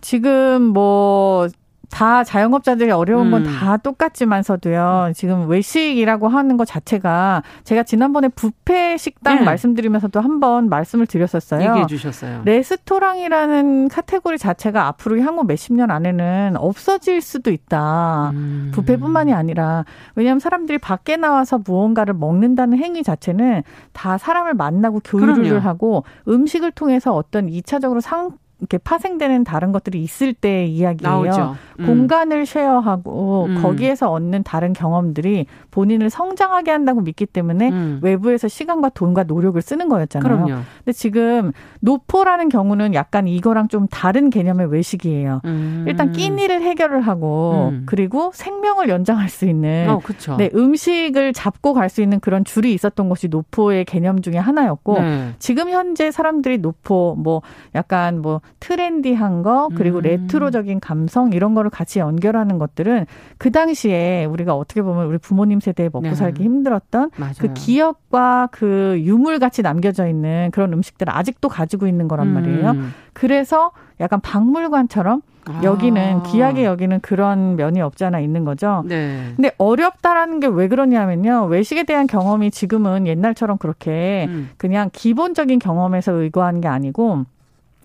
지금 뭐 다 자영업자들이 어려운 건다 음. 똑같지만서도요. 지금 외식이라고 하는 것 자체가 제가 지난번에 부페 식당 네. 말씀드리면서도 한번 말씀을 드렸었어요. 얘기해 주셨어요. 레스토랑이라는 카테고리 자체가 앞으로 향후 몇십 년 안에는 없어질 수도 있다. 음. 부페뿐만이 아니라 왜냐하면 사람들이 밖에 나와서 무언가를 먹는다는 행위 자체는 다 사람을 만나고 교류를 그럼요. 하고 음식을 통해서 어떤 이차적으로 상 이렇게 파생되는 다른 것들이 있을 때 이야기예요. 음. 공간을 쉐어하고 음. 거기에서 얻는 다른 경험들이 본인을 성장하게 한다고 믿기 때문에 음. 외부에서 시간과 돈과 노력을 쓰는 거였잖아요. 그럼요. 근데 지금 노포라는 경우는 약간 이거랑 좀 다른 개념의 외식이에요. 음. 일단 끼니를 해결을 하고 음. 그리고 생명을 연장할 수 있는 어, 네, 음식을 잡고 갈 수 있는 그런 줄이 있었던 것이 노포의 개념 중에 하나였고 네. 지금 현재 사람들이 노포 뭐 약간 뭐 트렌디한 거 그리고 음. 레트로적인 감성 이런 거를 같이 연결하는 것들은 그 당시에 우리가 어떻게 보면 우리 부모님 세대에 먹고 네. 살기 힘들었던 그 맞아요. 그 기억과 그 유물 같이 남겨져 있는 그런 음식들을 아직도 가지고 있는 거란 말이에요. 음. 그래서 약간 박물관처럼 여기는 아. 귀하게 여기는 그런 면이 없지 않아 있는 거죠. 네. 근데 어렵다라는 게 왜 그러냐면요. 외식에 대한 경험이 지금은 옛날처럼 그렇게 음. 그냥 기본적인 경험에서 의거한 게 아니고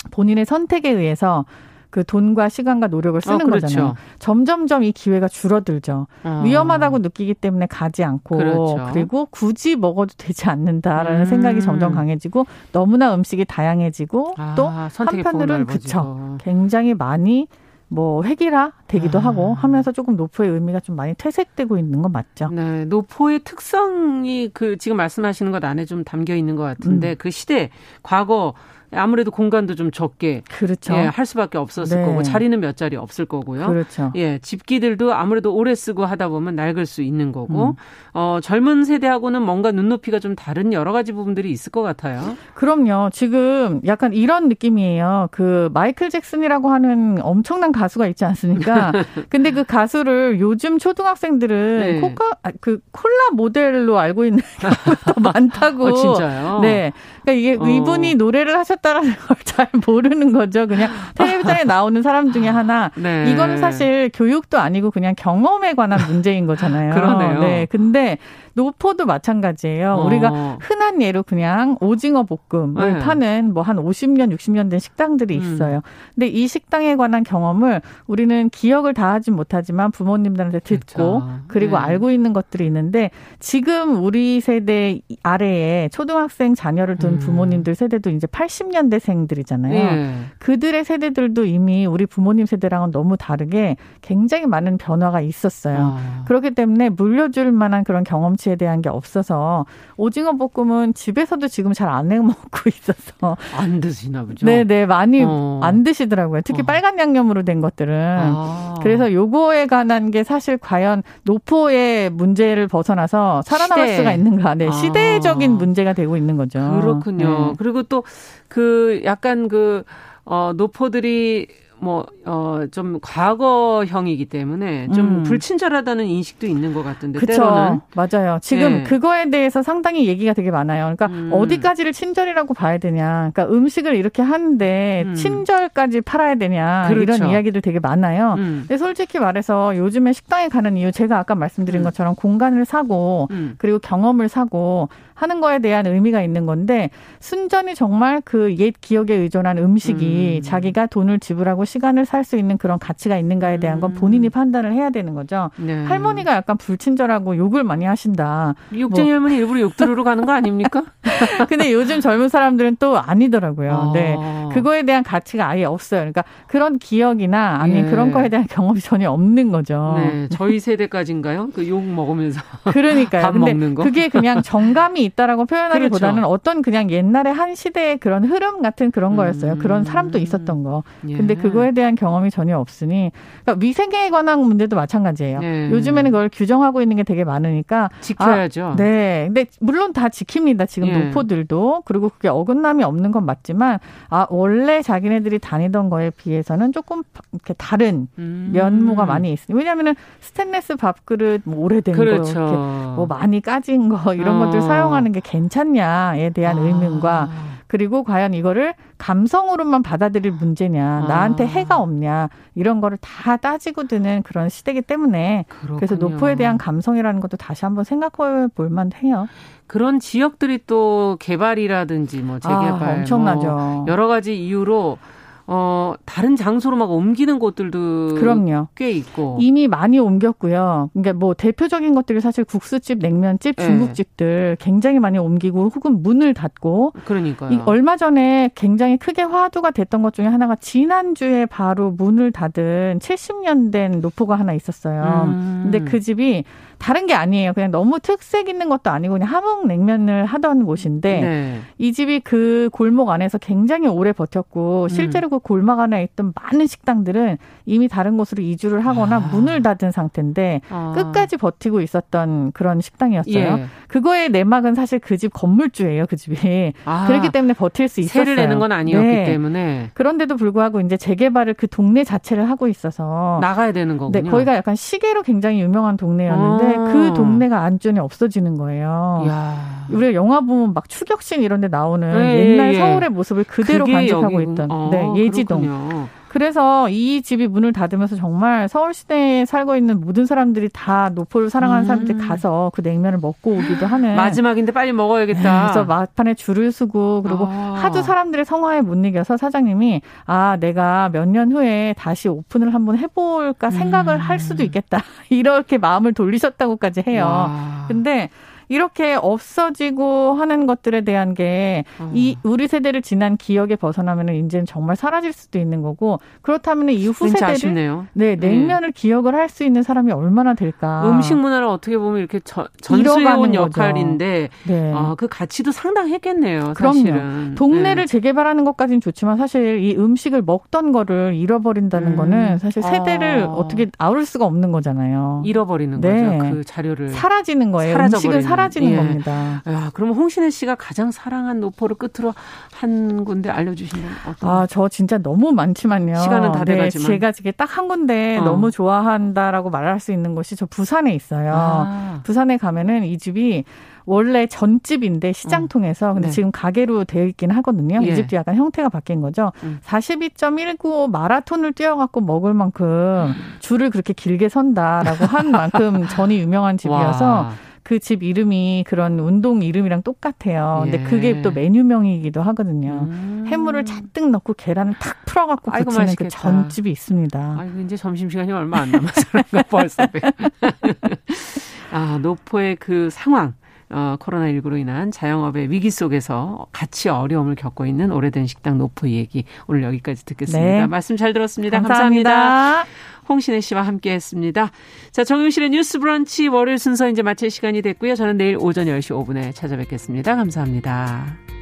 본인의 선택에 의해서 그 돈과 시간과 노력을 쓰는 어, 그렇죠. 거잖아요. 점점점 이 기회가 줄어들죠. 어. 위험하다고 느끼기 때문에 가지 않고 그렇죠. 그리고 굳이 먹어도 되지 않는다라는 음. 생각이 점점 강해지고 너무나 음식이 다양해지고 아, 또 한편으로는 그쵸 굉장히 많이 뭐 획일화 되기도 아. 하고 하면서 조금 노포의 의미가 좀 많이 퇴색되고 있는 건 맞죠. 네, 노포의 특성이 그 지금 말씀하시는 것 안에 좀 담겨 있는 것 같은데 음. 그 시대 과거 아무래도 공간도 좀 적게 그렇죠. 예, 할 수밖에 없었을 네. 거고 자리는 몇 자리 없을 거고요. 그렇죠. 예, 집기들도 아무래도 오래 쓰고 하다 보면 낡을 수 있는 거고 음. 어, 젊은 세대하고는 뭔가 눈높이가 좀 다른 여러 가지 부분들이 있을 것 같아요. 그럼요. 지금 약간 이런 느낌이에요. 그 마이클 잭슨이라고 하는 엄청난 가수가 있지 않습니까? [LAUGHS] 근데 그 가수를 요즘 초등학생들은 네. 코카 아, 그 콜라 모델로 알고 있는 [LAUGHS] 경우가 [LAUGHS] 많다고. 어, 진짜요? 네. 그러니까 이게 어. 이분이 노래를 하셨 다라는 걸 [LAUGHS] 잘 모르는 거죠. 그냥 텔레비전에 나오는 사람 중에 하나. [LAUGHS] 네. 이거는 사실 교육도 아니고 그냥 경험에 관한 문제인 거잖아요. [LAUGHS] 그러네요. 네. 근데 노포도 마찬가지예요. 어. 우리가 흔한 예로 그냥 오징어 볶음을 네. 파는 뭐 한 50년, 60년 된 식당들이 음. 있어요. 음. 근데 이 식당에 관한 경험을 우리는 기억을 다 하진 못하지만 부모님들한테 듣고 그렇죠. 그리고 네. 알고 있는 것들이 있는데 지금 우리 세대 아래에 초등학생 자녀를 둔 음. 부모님들 세대도 이제 80년대생들이잖아요. 네. 그들의 세대들도 이미 우리 부모님 세대랑은 너무 다르게 굉장히 많은 변화가 있었어요. 아. 그렇기 때문에 물려줄 만한 그런 경험 김치에 대한 게 없어서 오징어 볶음은 집에서도 지금 잘 안 해 먹고 있어서 안 드시나 보죠. 네네 네, 많이 어. 안 드시더라고요. 특히 어. 빨간 양념으로 된 것들은 아. 그래서 요거에 관한 게 사실 과연 노포의 문제를 벗어나서 살아남을 시대. 수가 있는가? 네 아. 시대적인 문제가 되고 있는 거죠. 그렇군요. 네. 그리고 또 그 약간 그 어, 노포들이 뭐, 어, 좀 과거형이기 때문에 좀 음. 불친절하다는 인식도 있는 것 같은데. 그쵸. 때로는. 맞아요. 지금 네. 그거에 대해서 상당히 얘기가 되게 많아요. 그러니까 음. 어디까지를 친절이라고 봐야 되냐. 그러니까 음식을 이렇게 하는데 음. 친절까지 팔아야 되냐. 그렇죠. 이런 이야기들 되게 많아요. 음. 근데 솔직히 말해서 요즘에 식당에 가는 이유 제가 아까 말씀드린 음. 것처럼 공간을 사고 음. 그리고 경험을 사고 하는 거에 대한 의미가 있는 건데 순전히 정말 그 옛 기억에 의존한 음식이 음. 자기가 돈을 지불하고 시간을 살 수 있는 그런 가치가 있는가에 대한 건 본인이 음. 판단을 해야 되는 거죠. 네. 할머니가 약간 불친절하고 욕을 많이 하신다. 욕쟁이 뭐. 할머니 일부러 욕 들으러 가는 거 아닙니까? [LAUGHS] 근데 요즘 젊은 사람들은 또 아니더라고요. 아. 네. 그거에 대한 가치가 아예 없어요. 그러니까 그런 기억이나 아니 네. 그런 거에 대한 경험이 전혀 없는 거죠. 네. 저희 세대까지인가요? 그 욕 먹으면서 [LAUGHS] 그러니까요. 밥 먹는 거. 그게 그냥 [LAUGHS] 정감이 있다라고 표현하기보다는 그렇죠. 어떤 그냥 옛날의 한 시대의 그런 흐름 같은 그런 거였어요. 음. 그런 사람도 있었던 거. 예. 근데 그거에 대한 경험이 전혀 없으니 그러니까 위생에 관한 문제도 마찬가지예요. 예. 요즘에는 그걸 규정하고 있는 게 되게 많으니까 지켜야죠. 아, 네. 근데 물론 다 지킵니다. 지금 예. 노포들도 그리고 그게 어긋남이 없는 건 맞지만 아 원래 자기네들이 다니던 거에 비해서는 조금 이렇게 다른 음. 면모가 많이 있어요. 왜냐하면은 스테인레스 밥그릇 뭐 오래된 그렇죠. 거, 이렇게 뭐 많이 까진 거 이런 어. 것들 사용하는 게 괜찮냐에 대한 아. 의문과 그리고 과연 이거를 감성으로만 받아들일 문제냐, 아. 나한테 해가 없냐, 이런 거를 다 따지고 드는 그런 시대기 때문에 그렇군요. 그래서 노포에 대한 감성이라는 것도 다시 한번 생각해 볼 만 해요. 그런 지역들이 또 개발이라든지 뭐 재개발 아, 엄청나죠. 뭐 여러 가지 이유로 어, 다른 장소로 막 옮기는 곳들도 그럼요. 꽤 있고. 이미 많이 옮겼고요. 그러니까 뭐 대표적인 것들이 사실 국수집, 냉면집, 네. 중국집들 네. 굉장히 많이 옮기고 혹은 문을 닫고. 그러니까요. 얼마 전에 굉장히 크게 화두가 됐던 것 중에 하나가 지난주에 바로 문을 닫은 70년 된 노포가 하나 있었어요. 음. 근데 그 집이 다른 게 아니에요. 그냥 너무 특색 있는 것도 아니고 그냥 함흥 냉면을 하던 곳인데 네. 이 집이 그 골목 안에서 굉장히 오래 버텼고 실제로 음. 그 골목 안에 있던 많은 식당들은 이미 다른 곳으로 이주를 하거나 아. 문을 닫은 상태인데 아. 끝까지 버티고 있었던 그런 식당이었어요. 예. 그거의 내막은 사실 그 집 건물주예요. 그 집이 아. 그렇기 때문에 버틸 수 있었어요. 세를 내는 건 아니었기 네. 때문에 그런데도 불구하고 이제 재개발을 그 동네 자체를 하고 있어서 나가야 되는 거군요. 네, 거기가 약간 시계로 굉장히 유명한 동네였는데 그 아. 동네가 안전이 없어지는 거예요. 야. 우리가 영화 보면 막 추격신 이런 데 나오는 네, 옛날 예. 서울의 모습을 그대로 간직하고 여기, 있던 어, 네, 예지동. 그렇군요. 그래서 이 집이 문을 닫으면서 정말 서울 시내에 살고 있는 모든 사람들이 다 노포를 사랑하는 음. 사람들이 가서 그 냉면을 먹고 오기도 하는 마지막인데 빨리 먹어야겠다. 네, 그래서 막판에 줄을 서고 그리고 아. 하도 사람들의 성화에 못 이겨서 사장님이 아 내가 몇 년 후에 다시 오픈을 한번 해볼까 생각을 음. 할 수도 있겠다 [LAUGHS] 이렇게 마음을 돌리셨다고까지 해요. 와. 근데 이렇게 없어지고 하는 것들에 대한 게이 어. 우리 세대를 지난 기억에 벗어나면은 이제는 정말 사라질 수도 있는 거고 그렇다면 이 후세대를 네, 네 냉면을 네. 기억을 할 수 있는 사람이 얼마나 될까? 음식 문화를 어떻게 보면 이렇게 저, 전수해 온 역할인데 네. 어, 그 가치도 상당했겠네요. 사실은. 그럼요. 동네를 네. 재개발하는 것까지는 좋지만 사실 이 음식을 먹던 거를 잃어버린다는 음. 거는 사실 세대를 어. 떻게 아울 수가 없는 거잖아요. 잃어버리는 네. 거죠. 그 자료를 사라지는 거예요. 음식은 사라 사라지는 예. 겁니다. 야, 그러면 홍신혜 씨가 가장 사랑한 노포를 끝으로 한 군데 알려주시면 어떤? 아, 저 진짜 너무 많지만요. 시간은 다 네, 돼가지만. 제가 지금 딱 한 군데 어. 너무 좋아한다라고 말할 수 있는 곳이 저 부산에 있어요. 아. 부산에 가면은 이 집이 원래 전집인데 시장 어. 통해서 근데 네. 지금 가게로 되어 있긴 하거든요. 예. 이 집도 약간 형태가 바뀐 거죠. 음. 42.19 마라톤을 뛰어갖고 먹을 만큼 음. 줄을 그렇게 길게 선다라고 한 [LAUGHS] 만큼 전이 유명한 집이어서 와. 그 집 이름이 그런 운동 이름이랑 똑같아요. 근데 예. 그게 또 메뉴명이기도 하거든요. 음. 해물을 잔뜩 넣고 계란을 탁 풀어갖고 부치는 그 전집이 있습니다. 아이고 이제 점심 시간이 얼마 안 남았어요. [LAUGHS] 벌써. [LAUGHS] 아 노포의 그 상황. 어, 코로나19로 인한 자영업의 위기 속에서 같이 어려움을 겪고 있는 오래된 식당 노포 얘기 오늘 여기까지 듣겠습니다. 네. 말씀 잘 들었습니다. 감사합니다. 감사합니다. 홍신혜 씨와 함께 했습니다. 자, 정용실의 뉴스 브런치 월요일 순서 이제 마칠 시간이 됐고요. 저는 내일 오전 10시 5분에 찾아뵙겠습니다. 감사합니다.